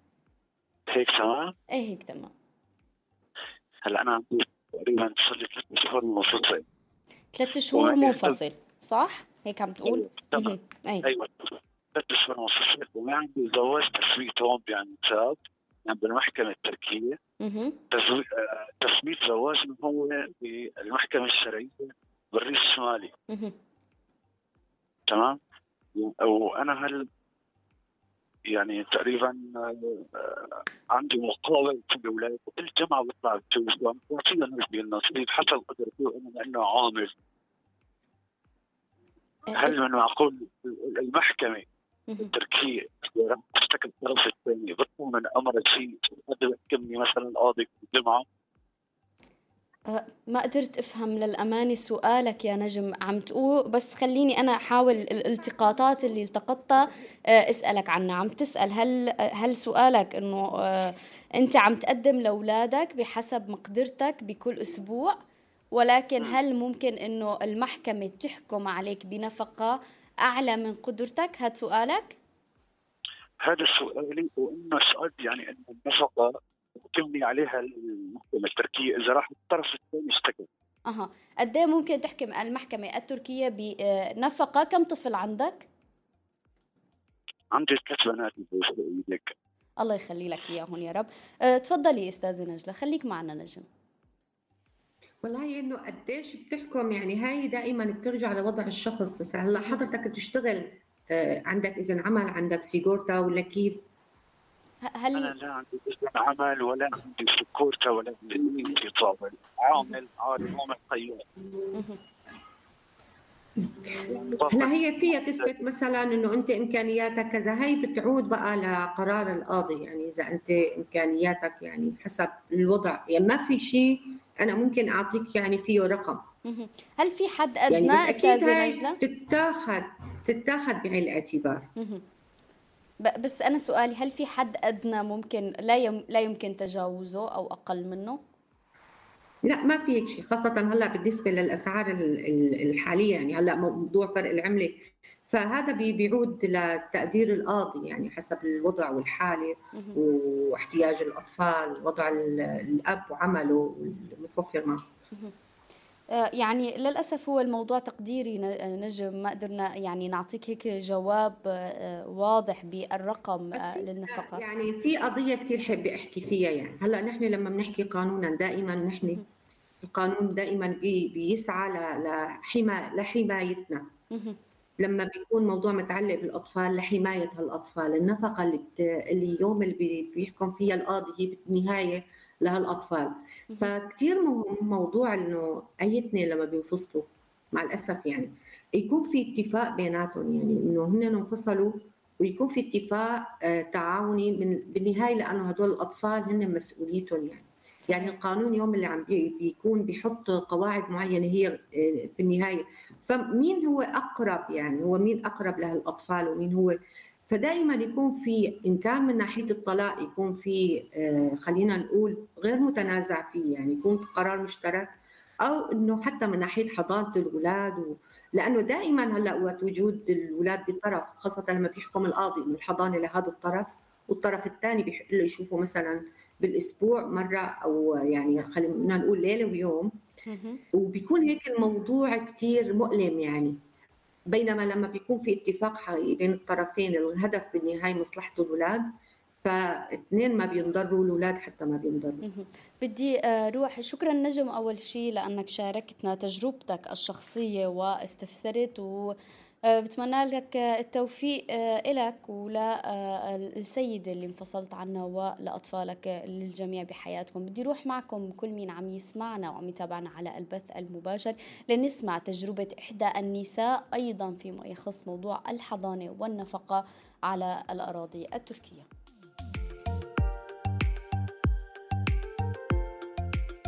هيك تمام؟ إيه هيك تمام. هلأ أنا عندي تقريبا صار لي ثلاث شهور منفصل. ثلاث شهور منفصل صح؟ هيك عم تقول؟ أيوه تمام. أيوه. ثلاث شهور منفصل وما عندي زواج تسويت هون يعني تاب يعني بالمحكمة التركية. تثبيت زواجنا هو بالمحكمة الشرعية بالريف الشمالي. تمام؟ وأنا هل يعني تقريبا آه، عندي مقابل في الاولاد كل جمعه بطلع بتوز بعطيها نسبة النصيب حسب قدرتي أنا لأنه عامل. هل من معقول المحكمة التركية تشتكي الطرف الثاني بطلب من أمر شيء قد يحكمني مثلا القاضي في الجمعة؟ ما قدرت أفهم للأمانة سؤالك يا نجم عم تقول بس خليني أنا أحاول الالتقاطات اللي التقطتها أه، أسألك عنها. عم تسأل هل هل سؤالك إنه أه، أنت عم تقدم لأولادك بحسب مقدرتك بكل أسبوع؟ ولكن هل ممكن إنه المحكمة تحكم عليك بنفقة أعلى من قدرتك؟ هذا سؤالك؟ هذا سؤالي وإنه سؤال يعني إنه النفقة تبني عليها المحكمة التركية إذا راح الطرف الثاني اشتكى أها. قد إيه ممكن تحكم المحكمة التركية بنفقة؟ كم طفل عندك؟ عندي ثلاث بنات الله يخلي لك إياهم يا رب. أه تفضلي أستاذة نجلة خليك معنا نجم. والله إنه قديش بتحكم يعني هاي دائما بترجع لوضع الشخص. بس هلأ حضرتك تشتغل آه، عندك اذن عمل عندك سيجورتا ولا كيف؟ هل أنا لا عندي عمل ولا عندي سكورتا ولا عندي طابل عامل عارف عامل قيود هلا هي فيها تثبت مثلا إنه أنت إمكانياتك كذا هي بتعود بقى لقرار القاضي؟ يعني إذا أنت إمكانياتك يعني حسب الوضع. يعني ما في شيء أنا ممكن أعطيك يعني فيه رقم. هل في حد ادنى يعني بس أستاذة نجلة؟ تتاخذ تتاخذ بعين الاعتبار. بس أنا سؤالي هل في حد أدنى ممكن لا يم لا يمكن تجاوزه أو أقل منه؟ لا ما في هيك شيء خاصة هلأ بالنسبة للأسعار الحالية يعني هلأ موضوع فرق العملة. فهذا بيعود لتقدير القاضي يعني حسب الوضع والحالة واحتياج الأطفال وضع الأب وعمله المتوفر معه. يعني للأسف هو الموضوع تقديري نجم. ما قدرنا يعني نعطيك هيك جواب آه، واضح بالرقم آه، للنفقة. يعني في قضية كثير حابة أحكي فيها يعني. هلأ نحن لما بنحكي قانونا دائما نحن القانون دائما بي بيسعى لحما لحمايتنا. لما بيكون موضوع متعلق بالأطفال لحماية هالاطفال النفقة اللي بت... اللي يوم اللي بيحكم فيها القاضي هي بالنهايه لهالاطفال فكثير مهم. موضوع إنه ايتنا لما بينفصلوا مع الأسف يعني يكون في اتفاق بيناتهم يعني إنه هن انفصلوا ويكون في اتفاق آه، تعاوني من بالنهاية لأنه هدول الأطفال هن مسؤوليتهم يعني. يعني القانون يوم اللي عم بيكون بيحط قواعد معينة هي آه، في النهايه فمين هو أقرب يعني؟ هو مين أقرب لهالأطفال ومين هو فدائما يكون في إن كان من ناحية الطلاق يكون في آه، خلينا نقول غير متنازع فيه يعني يكون قرار مشترك أو إنه حتى من ناحية حضانة الأولاد و... لأنه دائما هلأ وقت وجود الأولاد بطرف خاصة لما بيحكم القاضي إنه الحضانة لهذا الطرف والطرف الثاني بيحق له يشوفه مثلا بالأسبوع مرة أو يعني خلينا نقول ليلة ويوم. وبيكون هيك الموضوع كثير مؤلم يعني. بينما لما بيكون في اتفاق حقيقي بين الطرفين الهدف بالنهايه مصلحة الاولاد فاثنين ما بينضروا الاولاد حتى ما بينضروا. بدي آه، روح. شكرا نجم أول شيء لأنك شاركتنا تجربتك الشخصية واستفسرت و بتمنى لك التوفيق آه، لك وللسيدة اللي انفصلت عنها ولأطفالك للجميع بحياتكم. بدي روح معكم كل مين عم يسمعنا وعم يتابعنا على البث المباشر لنسمع تجربة إحدى النساء أيضا فيما يخص موضوع الحضانة والنفقة على الأراضي التركية.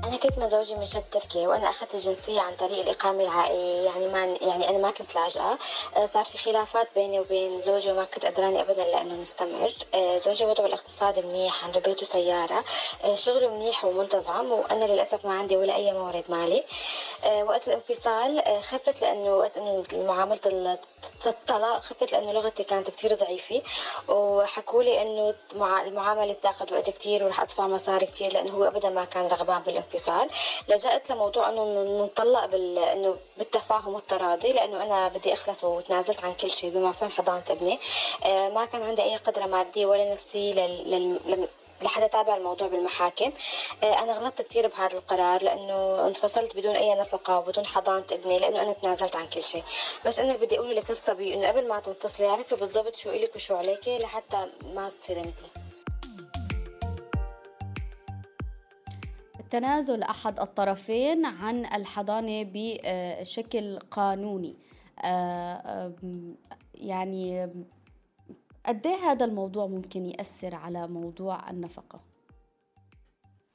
أنا كنت مزوجي من شاب تركي وأنا أخذت الجنسية عن طريق الإقامة العائلية. يعني ما يعني أنا ما كنت لاجئة. آه، صار في خلافات بيني وبين زوجي وما كنت قدراني أبدا لأنه نستمر آه، زوجي وضعه الاقتصادي منيح عنده بيت وسيارة. آه، شغله منيح ومنتظم وأنا للأسف ما عندي ولا أي مورد مالي. وقت الانفصال خفت لأنه وقت إنه معاملة الطلاق خفت لأنه لغتي كانت كتير ضعيفة. وحكوا لي إنه المعاملة بتاخذ وقت كتير ورح أدفع مصاري كتير لأنه هو أبدا ما كان رغبان بالانفصال. الانفصال لجأت لموضوع إنه نطلق بال إنه بالتفاهم والتراضي لأنه أنا بدي أخلص وتنازلت عن كل شيء بما فيه حضانة ابني. آه ما كان عندي أي قدرة مادية ولا نفسية لل... لل... لحتى تابع الموضوع بالمحاكم. آه، أنا غلطت كثير بهذا القرار لأنه انفصلت بدون أي نفقة وبدون حضانة ابني لأنه أنا تنازلت عن كل شيء. بس أنا بدي أقول لكل صبي إنه قبل ما تنفصلي اعرفي بالضبط شو إلك وشو عليك لحتى ما تصيري مثلي تنازل أحد الطرفين عن الحضانة بشكل قانوني. آه، يعني قد إيه هذا الموضوع ممكن يأثر على موضوع النفقة؟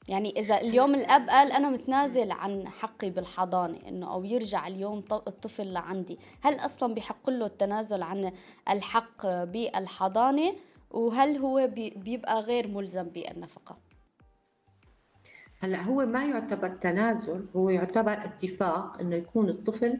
يعني إذا اليوم الأب قال أنا متنازل عن حقي بالحضانة إنه أو يرجع اليوم الطفل لعندي هل أصلا بحق له التنازل عن الحق بالحضانة؟ وهل هو بيبقى غير ملزم بالنفقة؟ هلأ هو ما يعتبر تنازل هو يعتبر اتفاق إنه يكون الطفل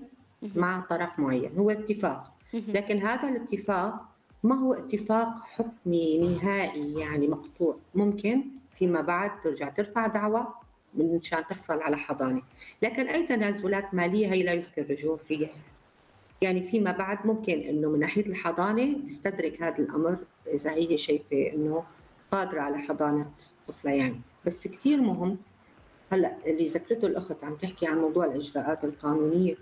مع طرف معين هو اتفاق. لكن هذا الاتفاق ما هو اتفاق حكمي نهائي يعني مقطوع. ممكن فيما بعد ترجع ترفع دعوى من شان تحصل على حضانة. لكن أي تنازلات مالية هي لا يمكن الرجوع فيها. يعني فيما بعد ممكن إنه من ناحية الحضانة تستدرك هذا الأمر إذا هي شايفة إنه قادرة على حضانة طفله يعني بس كثير مهم. هلأ اللي ذكرته الأخت عم تحكي عن موضوع الإجراءات القانونية.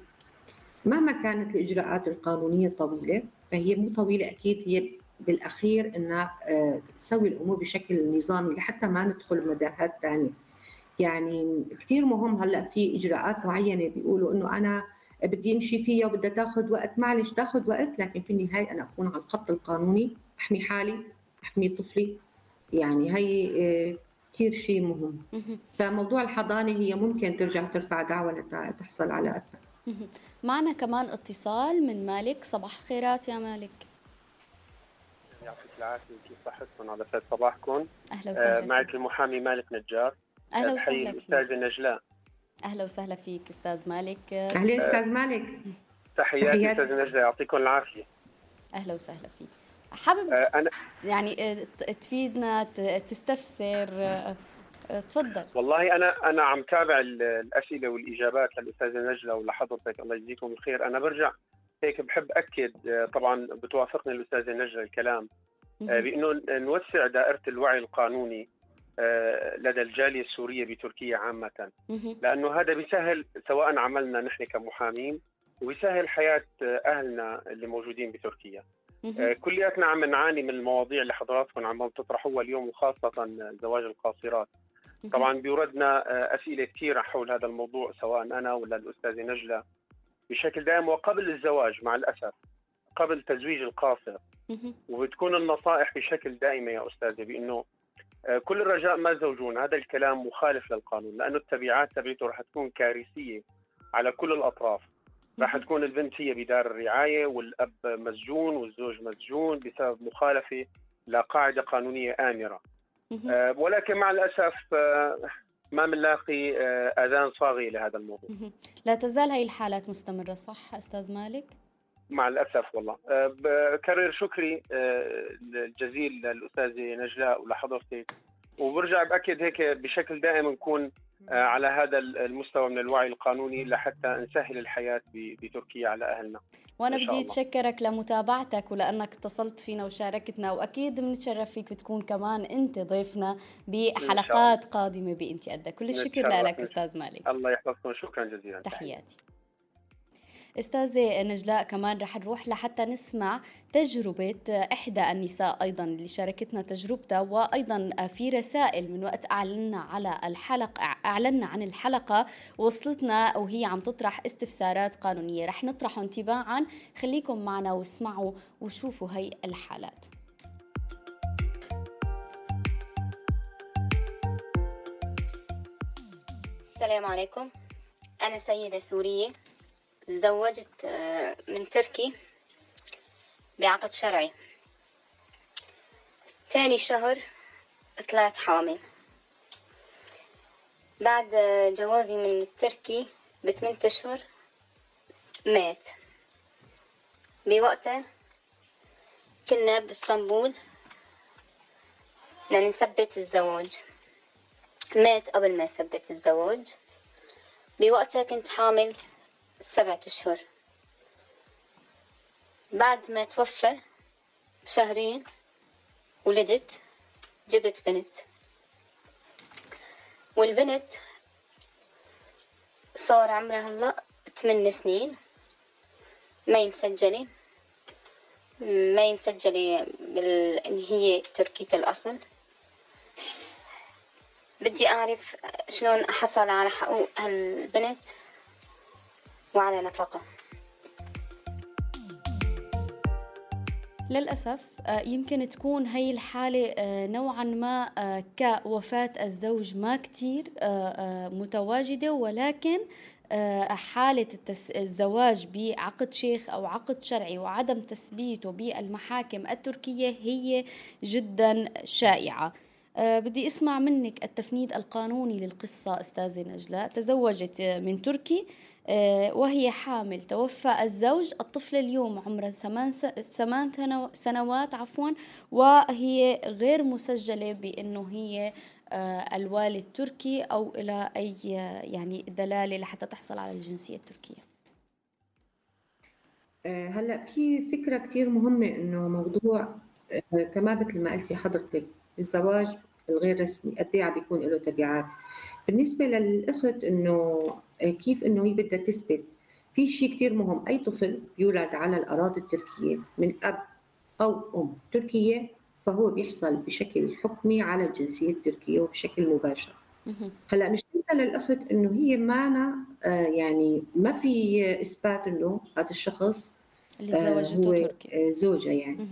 مهما كانت الإجراءات القانونية طويلة فهي مو طويلة أكيد هي بالأخير إنها آه، تسوي الأمور بشكل نظامي لحتى ما ندخل مداهات ثانية يعني كثير مهم هلأ في إجراءات معينة بيقولوا إنه أنا بدي أمشي فيها وبدها تاخذ وقت. معلش تاخذ وقت لكن في النهاية أنا أكون على الخط القانوني أحمي حالي أحمي طفلي. يعني هي آه، كثير شيء مهم. فموضوع الحضانة هي ممكن ترجع ترفع دعوة لتحصل على أثر. معنا كمان اتصال من مالك. صباح الخيرات يا مالك. يعطيك العافية. كيف صحتكم؟ على سعد صباحكم. أهلا وسهلا آه معك المحامي مالك نجار. أهلا وسهلا فيك. الاستاذه نجلاء أهلا وسهلا فيك أستاذ مالك. أهلا أستاذ مالك. تحياتي أستاذ نجلاء يعطيكم العافية. أهلا وسهلا فيك. حابب آه أنا يعني آه، تفيدنا تستفسر آه، تفضل. والله أنا أنا عم تابع الأسئلة والإجابات للأستاذة نجلة ولحضرتك. الله يجزيكم الخير. أنا برجع هيك بحب أكد طبعا بتوافقني الأستاذة نجلة الكلام بأنه نوسع دائرة الوعي القانوني لدى الجالية السورية بتركيا عامة. لأنه هذا بيسهل سواء عملنا نحن كمحامين وبيسهل حياة أهلنا اللي موجودين بتركيا. كلياتنا عم نعاني من المواضيع اللي حضراتكم عم تطرحوها اليوم وخاصة زواج القاصرات. طبعا بيوردنا آه، أسئلة كثيره حول هذا الموضوع سواء أنا ولا الأستاذة نجلة. بشكل دائم وقبل الزواج مع الأسف قبل تزويج القاصر. وبتكون النصائح بشكل دائم يا أستاذة بإنه آه، كل الرجاء ما زوجون هذا الكلام مخالف للقانون لأنه التبعات تبعته رح تكون كارثية على كل الأطراف. راح تكون البنت هي بدار الرعاية والأب مسجون والزوج مسجون بسبب مخالفة لقاعده قانونية آمرة. آه، ولكن مع الأسف آه، ما بنلاقي آه، آذان صاغي لهذا الموضوع. لا تزال هي الحالات مستمرة صح أستاذ مالك؟ مع الأسف والله. بكرر شكري الجزيل للأستاذة نجلاء ولحضرتك. وبرجع بأكد هيك بشكل دائم نكون على هذا المستوى من الوعي القانوني لحتى نسهل الحياة بتركيا على أهلنا. وأنا بدي أتشكرك لمتابعتك ولأنك اتصلت فينا وشاركتنا وأكيد بنتشرف فيك وتكون كمان أنت ضيفنا بحلقات قادمة بانت قدك كل الشكر لك أستاذ مالك. الله يحفظكم. شكرا جزيلا. تحياتي. أستاذة نجلاء كمان رح نروح لحتى نسمع تجربة إحدى النساء أيضا اللي شاركتنا تجربتها وأيضا في رسائل من وقت أعلنا على الحلقة أعلنا عن الحلقة وصلتنا وهي عم تطرح استفسارات قانونية. رح نطرحهم تباعا خليكم معنا واسمعوا وشوفوا هي الحالات. السلام عليكم. أنا سيدة سورية. تزوجت آه، من تركي بعقد شرعي. تاني شهر طلعت حامل بعد جوازي من التركي بثمانية أشهر مات. بوقتها كنا بإسطنبول لنثبت الزواج. مات قبل ما يثبت الزواج. بوقتها كنت حامل سبعة أشهر. بعد ما توفى بشهرين ولدت جبت بنت. والبنت صار عمرها هلا ثمان سنين. ما هي مسجلة ما هي مسجلة بال... إن هي تركية الأصل. بدي أعرف شلون أحصل على حقوق هالبنت. وعلى نفقة. للأسف آه، يمكن تكون هي الحالة آه، نوعا ما آه، كوفاة الزوج ما كتير متواجدة ولكن حالة الزواج بعقد شيخ أو عقد شرعي وعدم تثبيته بالمحاكم التركية هي جدا شائعة. بدي أسمع منك التفنيد القانوني للقصة أستاذة نجلاء. تزوجت من تركي. وهي حامل. توفى الزوج الطفلة اليوم عمرها ثمان ثمان سنوات عفوا وهي غير مسجلة بأنه هي آه، الوالد تركي أو إلى أي يعني دلالة لحتى تحصل على الجنسية التركية. آه، هلأ في فكرة كثير مهمة إنه موضوع كما مثل ما قلتي حضرتك الزواج الغير رسمي قد إيه بيكون له تبعات؟ بالنسبة للأخت إنه كيف إنه هي بدها تثبت. في شيء كثير مهم أي طفل يولد على الأراضي التركية من أب أو أم تركية فهو بيحصل بشكل حكمي على الجنسية التركية وبشكل مباشر. هلأ مشكلتها للأخت إنه هي ما آه يعني ما في إثبات إنه هذا الشخص اللي تزوجته آه هو تركي. آه زوجها يعني.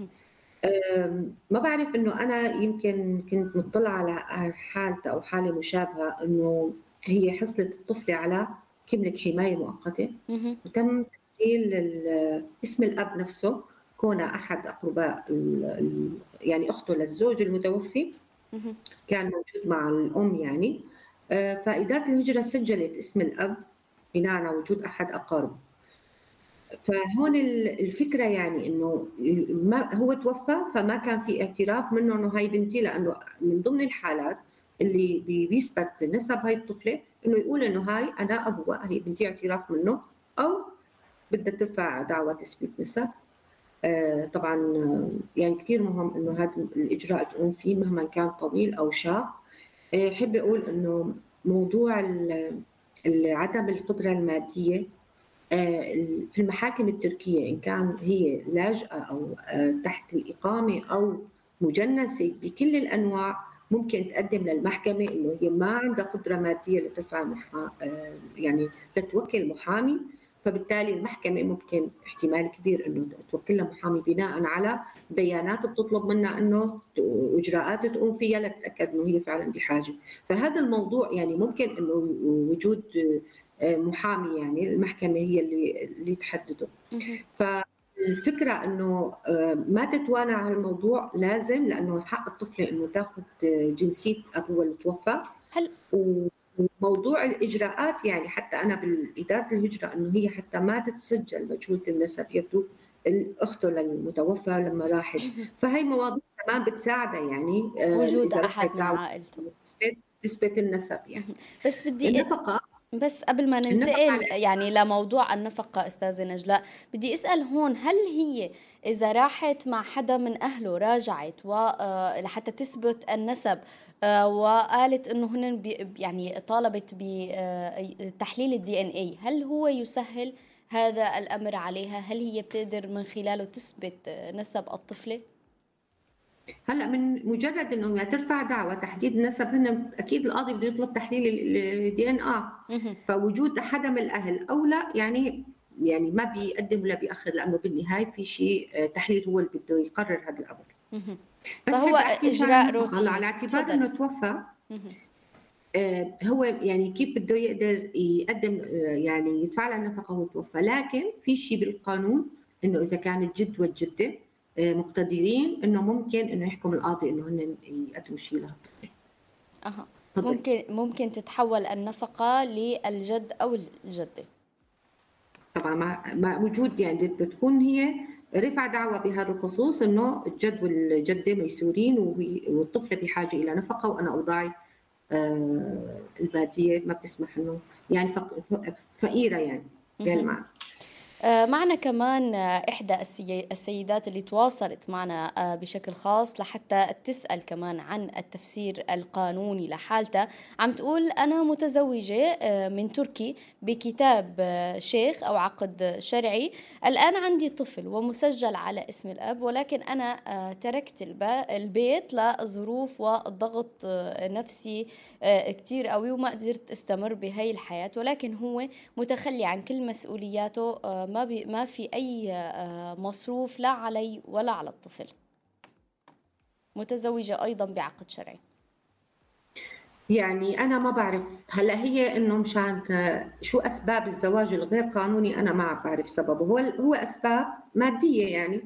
ما بعرف إنه أنا يمكن كنت مطلعة على حالته أو حاله مشابهة إنه هي حصلت الطفلة على كملة حماية مؤقتة. وتم تسجيل اسم الأب نفسه كون أحد أقرباء يعني أخته للزوج المتوفي. كان موجود مع الأم يعني. آه، فإدارة الهجرة سجلت اسم الأب بناء على وجود أحد اقاربه فهون الفكرة يعني إنه ما هو توفى فما كان في اعتراف منه إنه هاي بنتي لأنه من ضمن الحالات اللي بيثبت نسب هاي الطفلة إنه يقول إنه هاي أنا ابوها هي بنتي اعتراف منه أو بدها ترفع دعوى تثبيت نسب. آه طبعا يعني كثير مهم إنه هذا الإجراء تقوم فيه مهما كان طويل أو شاق. آه حب أقول إنه موضوع عدم القدرة المادية في المحاكم التركية إن كان هي لاجئة أو آه، تحت الإقامة أو مجنسة بكل الأنواع ممكن تقدم للمحكمة إنه هي ما عندها قدرة مادية لترفع. آه، يعني لتوكل محامي فبالتالي المحكمة ممكن احتمال كبير إنه توكل لها محامي بناء على بيانات بتطلب منها إنه إجراءات تقوم فيها لتتأكد إنه هي فعلا بحاجة، فهذا الموضوع يعني ممكن إنه وجود محامي يعني المحكمة هي اللي اللي تحدده. فالفكرة إنه آه، ما تتوانى على الموضوع لازم لأنه حق الطفلة إنه تاخذ جنسية ابوها اللي توفى هل وموضوع الإجراءات يعني حتى أنا باداره الهجرة إنه هي حتى ما تتسجل مجهوله النسب يبدو اخته للمتوفى لما راحت. فهي مواضيع كمان بتساعدها يعني آه، وجود أحد من عائلته. تثبت النسب يعني. بس بدي النفقة بس قبل ما ننتقل يعني لموضوع النفقة أستاذة نجلاء بدي أسأل هون هل هي إذا راحت مع حدا من أهله راجعت آه، لحتى تثبت النسب آه، وقالت إنه هن يعني طالبت بتحليل ال DNA هل هو يسهل هذا الأمر عليها؟ هل هي بتقدر من خلاله تثبت نسب الطفلة؟ هلا من مجرد انه ترفع دعوى تحديد النسب هن أكيد القاضي بده يطلب تحليل ال DNA. فوجود حدا من الاهل أو لا يعني يعني ما بيقدم ولا بيأخر لأنه بالنهاية في شيء آه، تحليل هو اللي بده يقرر هذا الأمر. بس فهو إجراء روتيني. على اعتبار إنه توفى آه هو يعني كيف بده يقدر يقدم آه يعني يدفع لها النفقه وهو توفى. لكن في شيء بالقانون إنه إذا كان الجد والجدة مقتدرين إنه ممكن إنه يحكم القاضي إنه هن يقدموا شيء لها أها. ممكن ممكن تتحول النفقة للجد أو الجدة. طبعا مع, مع وجود يعني بدها تكون هي رفع دعوى بهذا الخصوص إنه الجد والجدة ميسورين والطفلة بحاجة إلى نفقة وأنا أوضاعي آه، المادية ما بتسمح إنه يعني فقيرة يعني بهالمعنى. آه، معنا كمان آه، إحدى السيدات اللي تواصلت معنا آه، بشكل خاص لحتى تسأل كمان عن التفسير القانوني لحالتها عم تقول أنا متزوجة من تركي بكتاب شيخ أو عقد شرعي. الآن عندي طفل ومسجل على اسم الأب ولكن أنا تركت البيت لظروف وضغط نفسي كتير قوي وما قدرت أستمر بهي الحياة. ولكن هو متخلي عن كل مسؤولياته ما بي ما في أي آه، مصروف لا علي ولا على الطفل. متزوجة أيضا بعقد شرعي. يعني أنا ما بعرف هلا هي إنه مشان شو أسباب الزواج الغير قانوني أنا ما بعرف سببه. هو هو أسباب مادية يعني.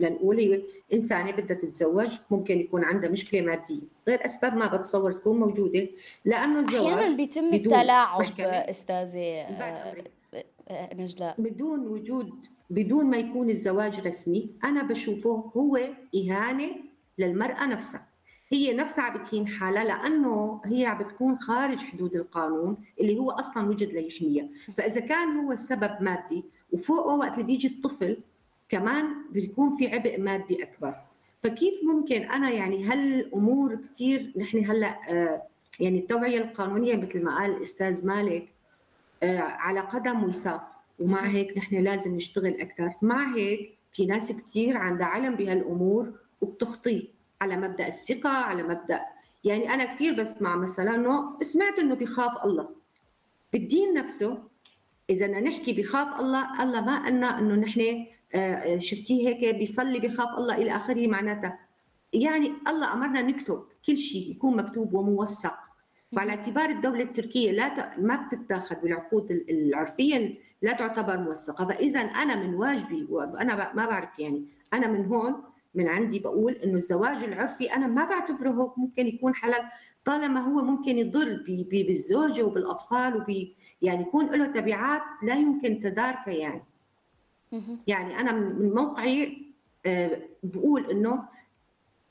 لنقول هي إنسانة بدها تتزوج ممكن يكون عندها مشكلة مادية. غير أسباب ما بتصور تكون موجودة لأنه الزواج أحيانا بيتم التلاعب أستاذة نجلاء. بدون وجود بدون ما يكون الزواج رسمي أنا بشوفه هو إهانة للمرأة نفسها. هي نفسها عم بتهين حالها لأنه هي عم بتكون خارج حدود القانون اللي هو أصلا وجد ليحميها، فإذا كان هو السبب مادي وفوقه وقت اللي بيجي الطفل كمان بيكون في عبء مادي أكبر، فكيف ممكن أنا يعني هالأمور كثير نحن هلأ آه، يعني التوعية القانونية مثل ما قال الاستاذ مالك على قدم وساق. ومع هيك نحن لازم نشتغل أكثر. مع هيك في ناس كثير عندها علم بهالأمور وبتخطي على مبدأ الثقة على مبدأ يعني أنا كثير بسمع مثلا إنه سمعت إنه بخاف الله. بالدين نفسه إذا بدنا نحكي بخاف الله الله ما قلنا إنه نحن آه، شفتيه هيك بيصلي بخاف الله إلى آخره معناتها. يعني الله أمرنا نكتب كل شيء يكون مكتوب وموثق. وعلى اعتبار الدولة التركية لا ت... ما بتتاخذ بالعقود العرفية لا تعتبر موثقة. فإذا أنا من واجبي وأنا ما بعرف يعني أنا من هون من عندي بقول إنه الزواج العرفي أنا ما بعتبره هو ممكن يكون حلال طالما هو ممكن يضر بالزوجة وبالأطفال وبي يعني يكون له تبعات لا يمكن تداركها يعني. يعني أنا من موقعي آه، بقول إنه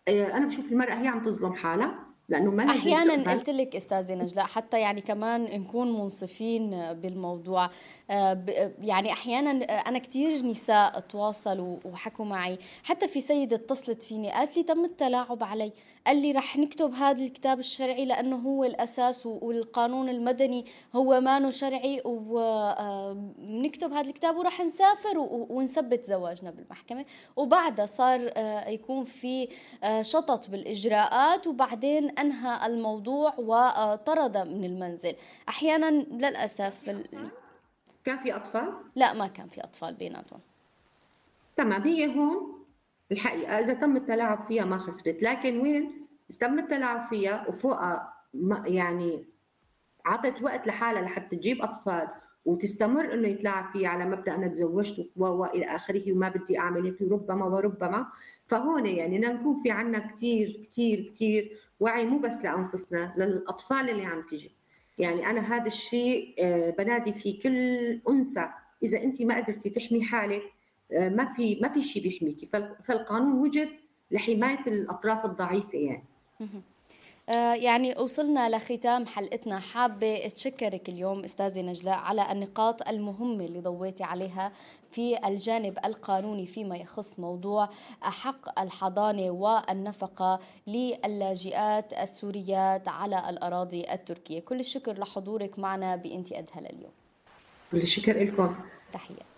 آه، أنا بشوف المرأة هي عم تظلم حالها. لأنه ما أحيانا قلت لك أستاذة نجلاء حتى يعني كمان نكون منصفين بالموضوع. آه، يعني أحيانا أنا كثير نساء تواصلوا وحكوا معي. حتى في سيدة اتصلت فيني قالت لي تم التلاعب علي. قال لي رح نكتب هذا الكتاب الشرعي لأنه هو الأساس والقانون المدني هو مانو شرعي ونكتب آه، هذا الكتاب ورح نسافر ونثبت زواجنا بالمحكمة. وبعدها صار آه، يكون في شطط بالإجراءات وبعدين أنهى الموضوع وطرد من المنزل. أحيانا للأسف كان في أطفال؟ لا ما كان في أطفال بيناتهم. تمام هي هون؟ الحقيقة إذا تم التلاعب فيها ما خسرت لكن وين؟ تم التلاعب فيها وفوقها يعني عطت وقت لحالها لحتى تجيب أطفال وتستمر إنه يتلاعب فيها على مبدأ أنا تزوجت والى آخره وما بدي أعمل هيك وربما وربما. فهون يعني نكون في عنا كثير كثير كثير وعي مو بس لأنفسنا للأطفال اللي عم تجي. يعني أنا هذا الشيء آه، بنادي فيه كل أنثى. إذا انت ما قدرتي تحمي حالك ما في ما في شيء بيحميكي. فالقانون وجد لحماية الأطراف الضعيفة يعني. آه، يعني وصلنا لختام حلقتنا. حابة أتشكرك اليوم أستاذة نجلاء على النقاط المهمة اللي ضويتي عليها في الجانب القانوني فيما يخص موضوع حق الحضانة والنفقة للاجئات السوريات على الأراضي التركية. كل الشكر لحضورك معنا بإنتي أدهل اليوم. كل الشكر لكم. تحياتي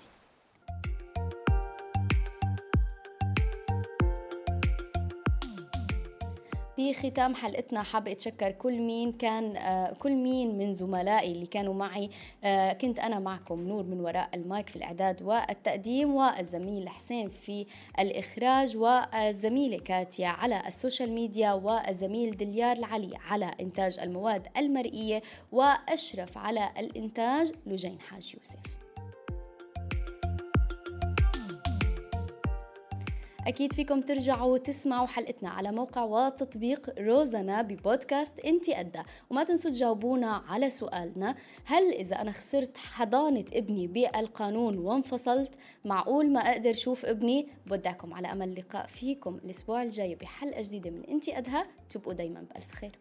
بختام حلقتنا حابة أتشكر كل مين كان آه، كل مين من زملائي اللي كانوا معي. آه، كنت أنا معكم نور من وراء المايك في الإعداد والتقديم والزميل حسين في الإخراج والزميلة كاتيا على ال social media والزميل دليار العلي على إنتاج المواد المرئية وأشرف على الإنتاج لجين حاج يوسف. أكيد فيكم ترجعوا تسمعوا حلقتنا على موقع وتطبيق روزانا ببودكاست إنتي قدها وما تنسوا تجاوبونا على سؤالنا. هل إذا أنا خسرت حضانة ابني بالقانون وانفصلت معقول ما أقدر شوف ابني؟ بودعكم على أمل اللقاء فيكم الأسبوع الجاي بحلقة جديدة من إنتي قدها تبقوا دايما بألف خير.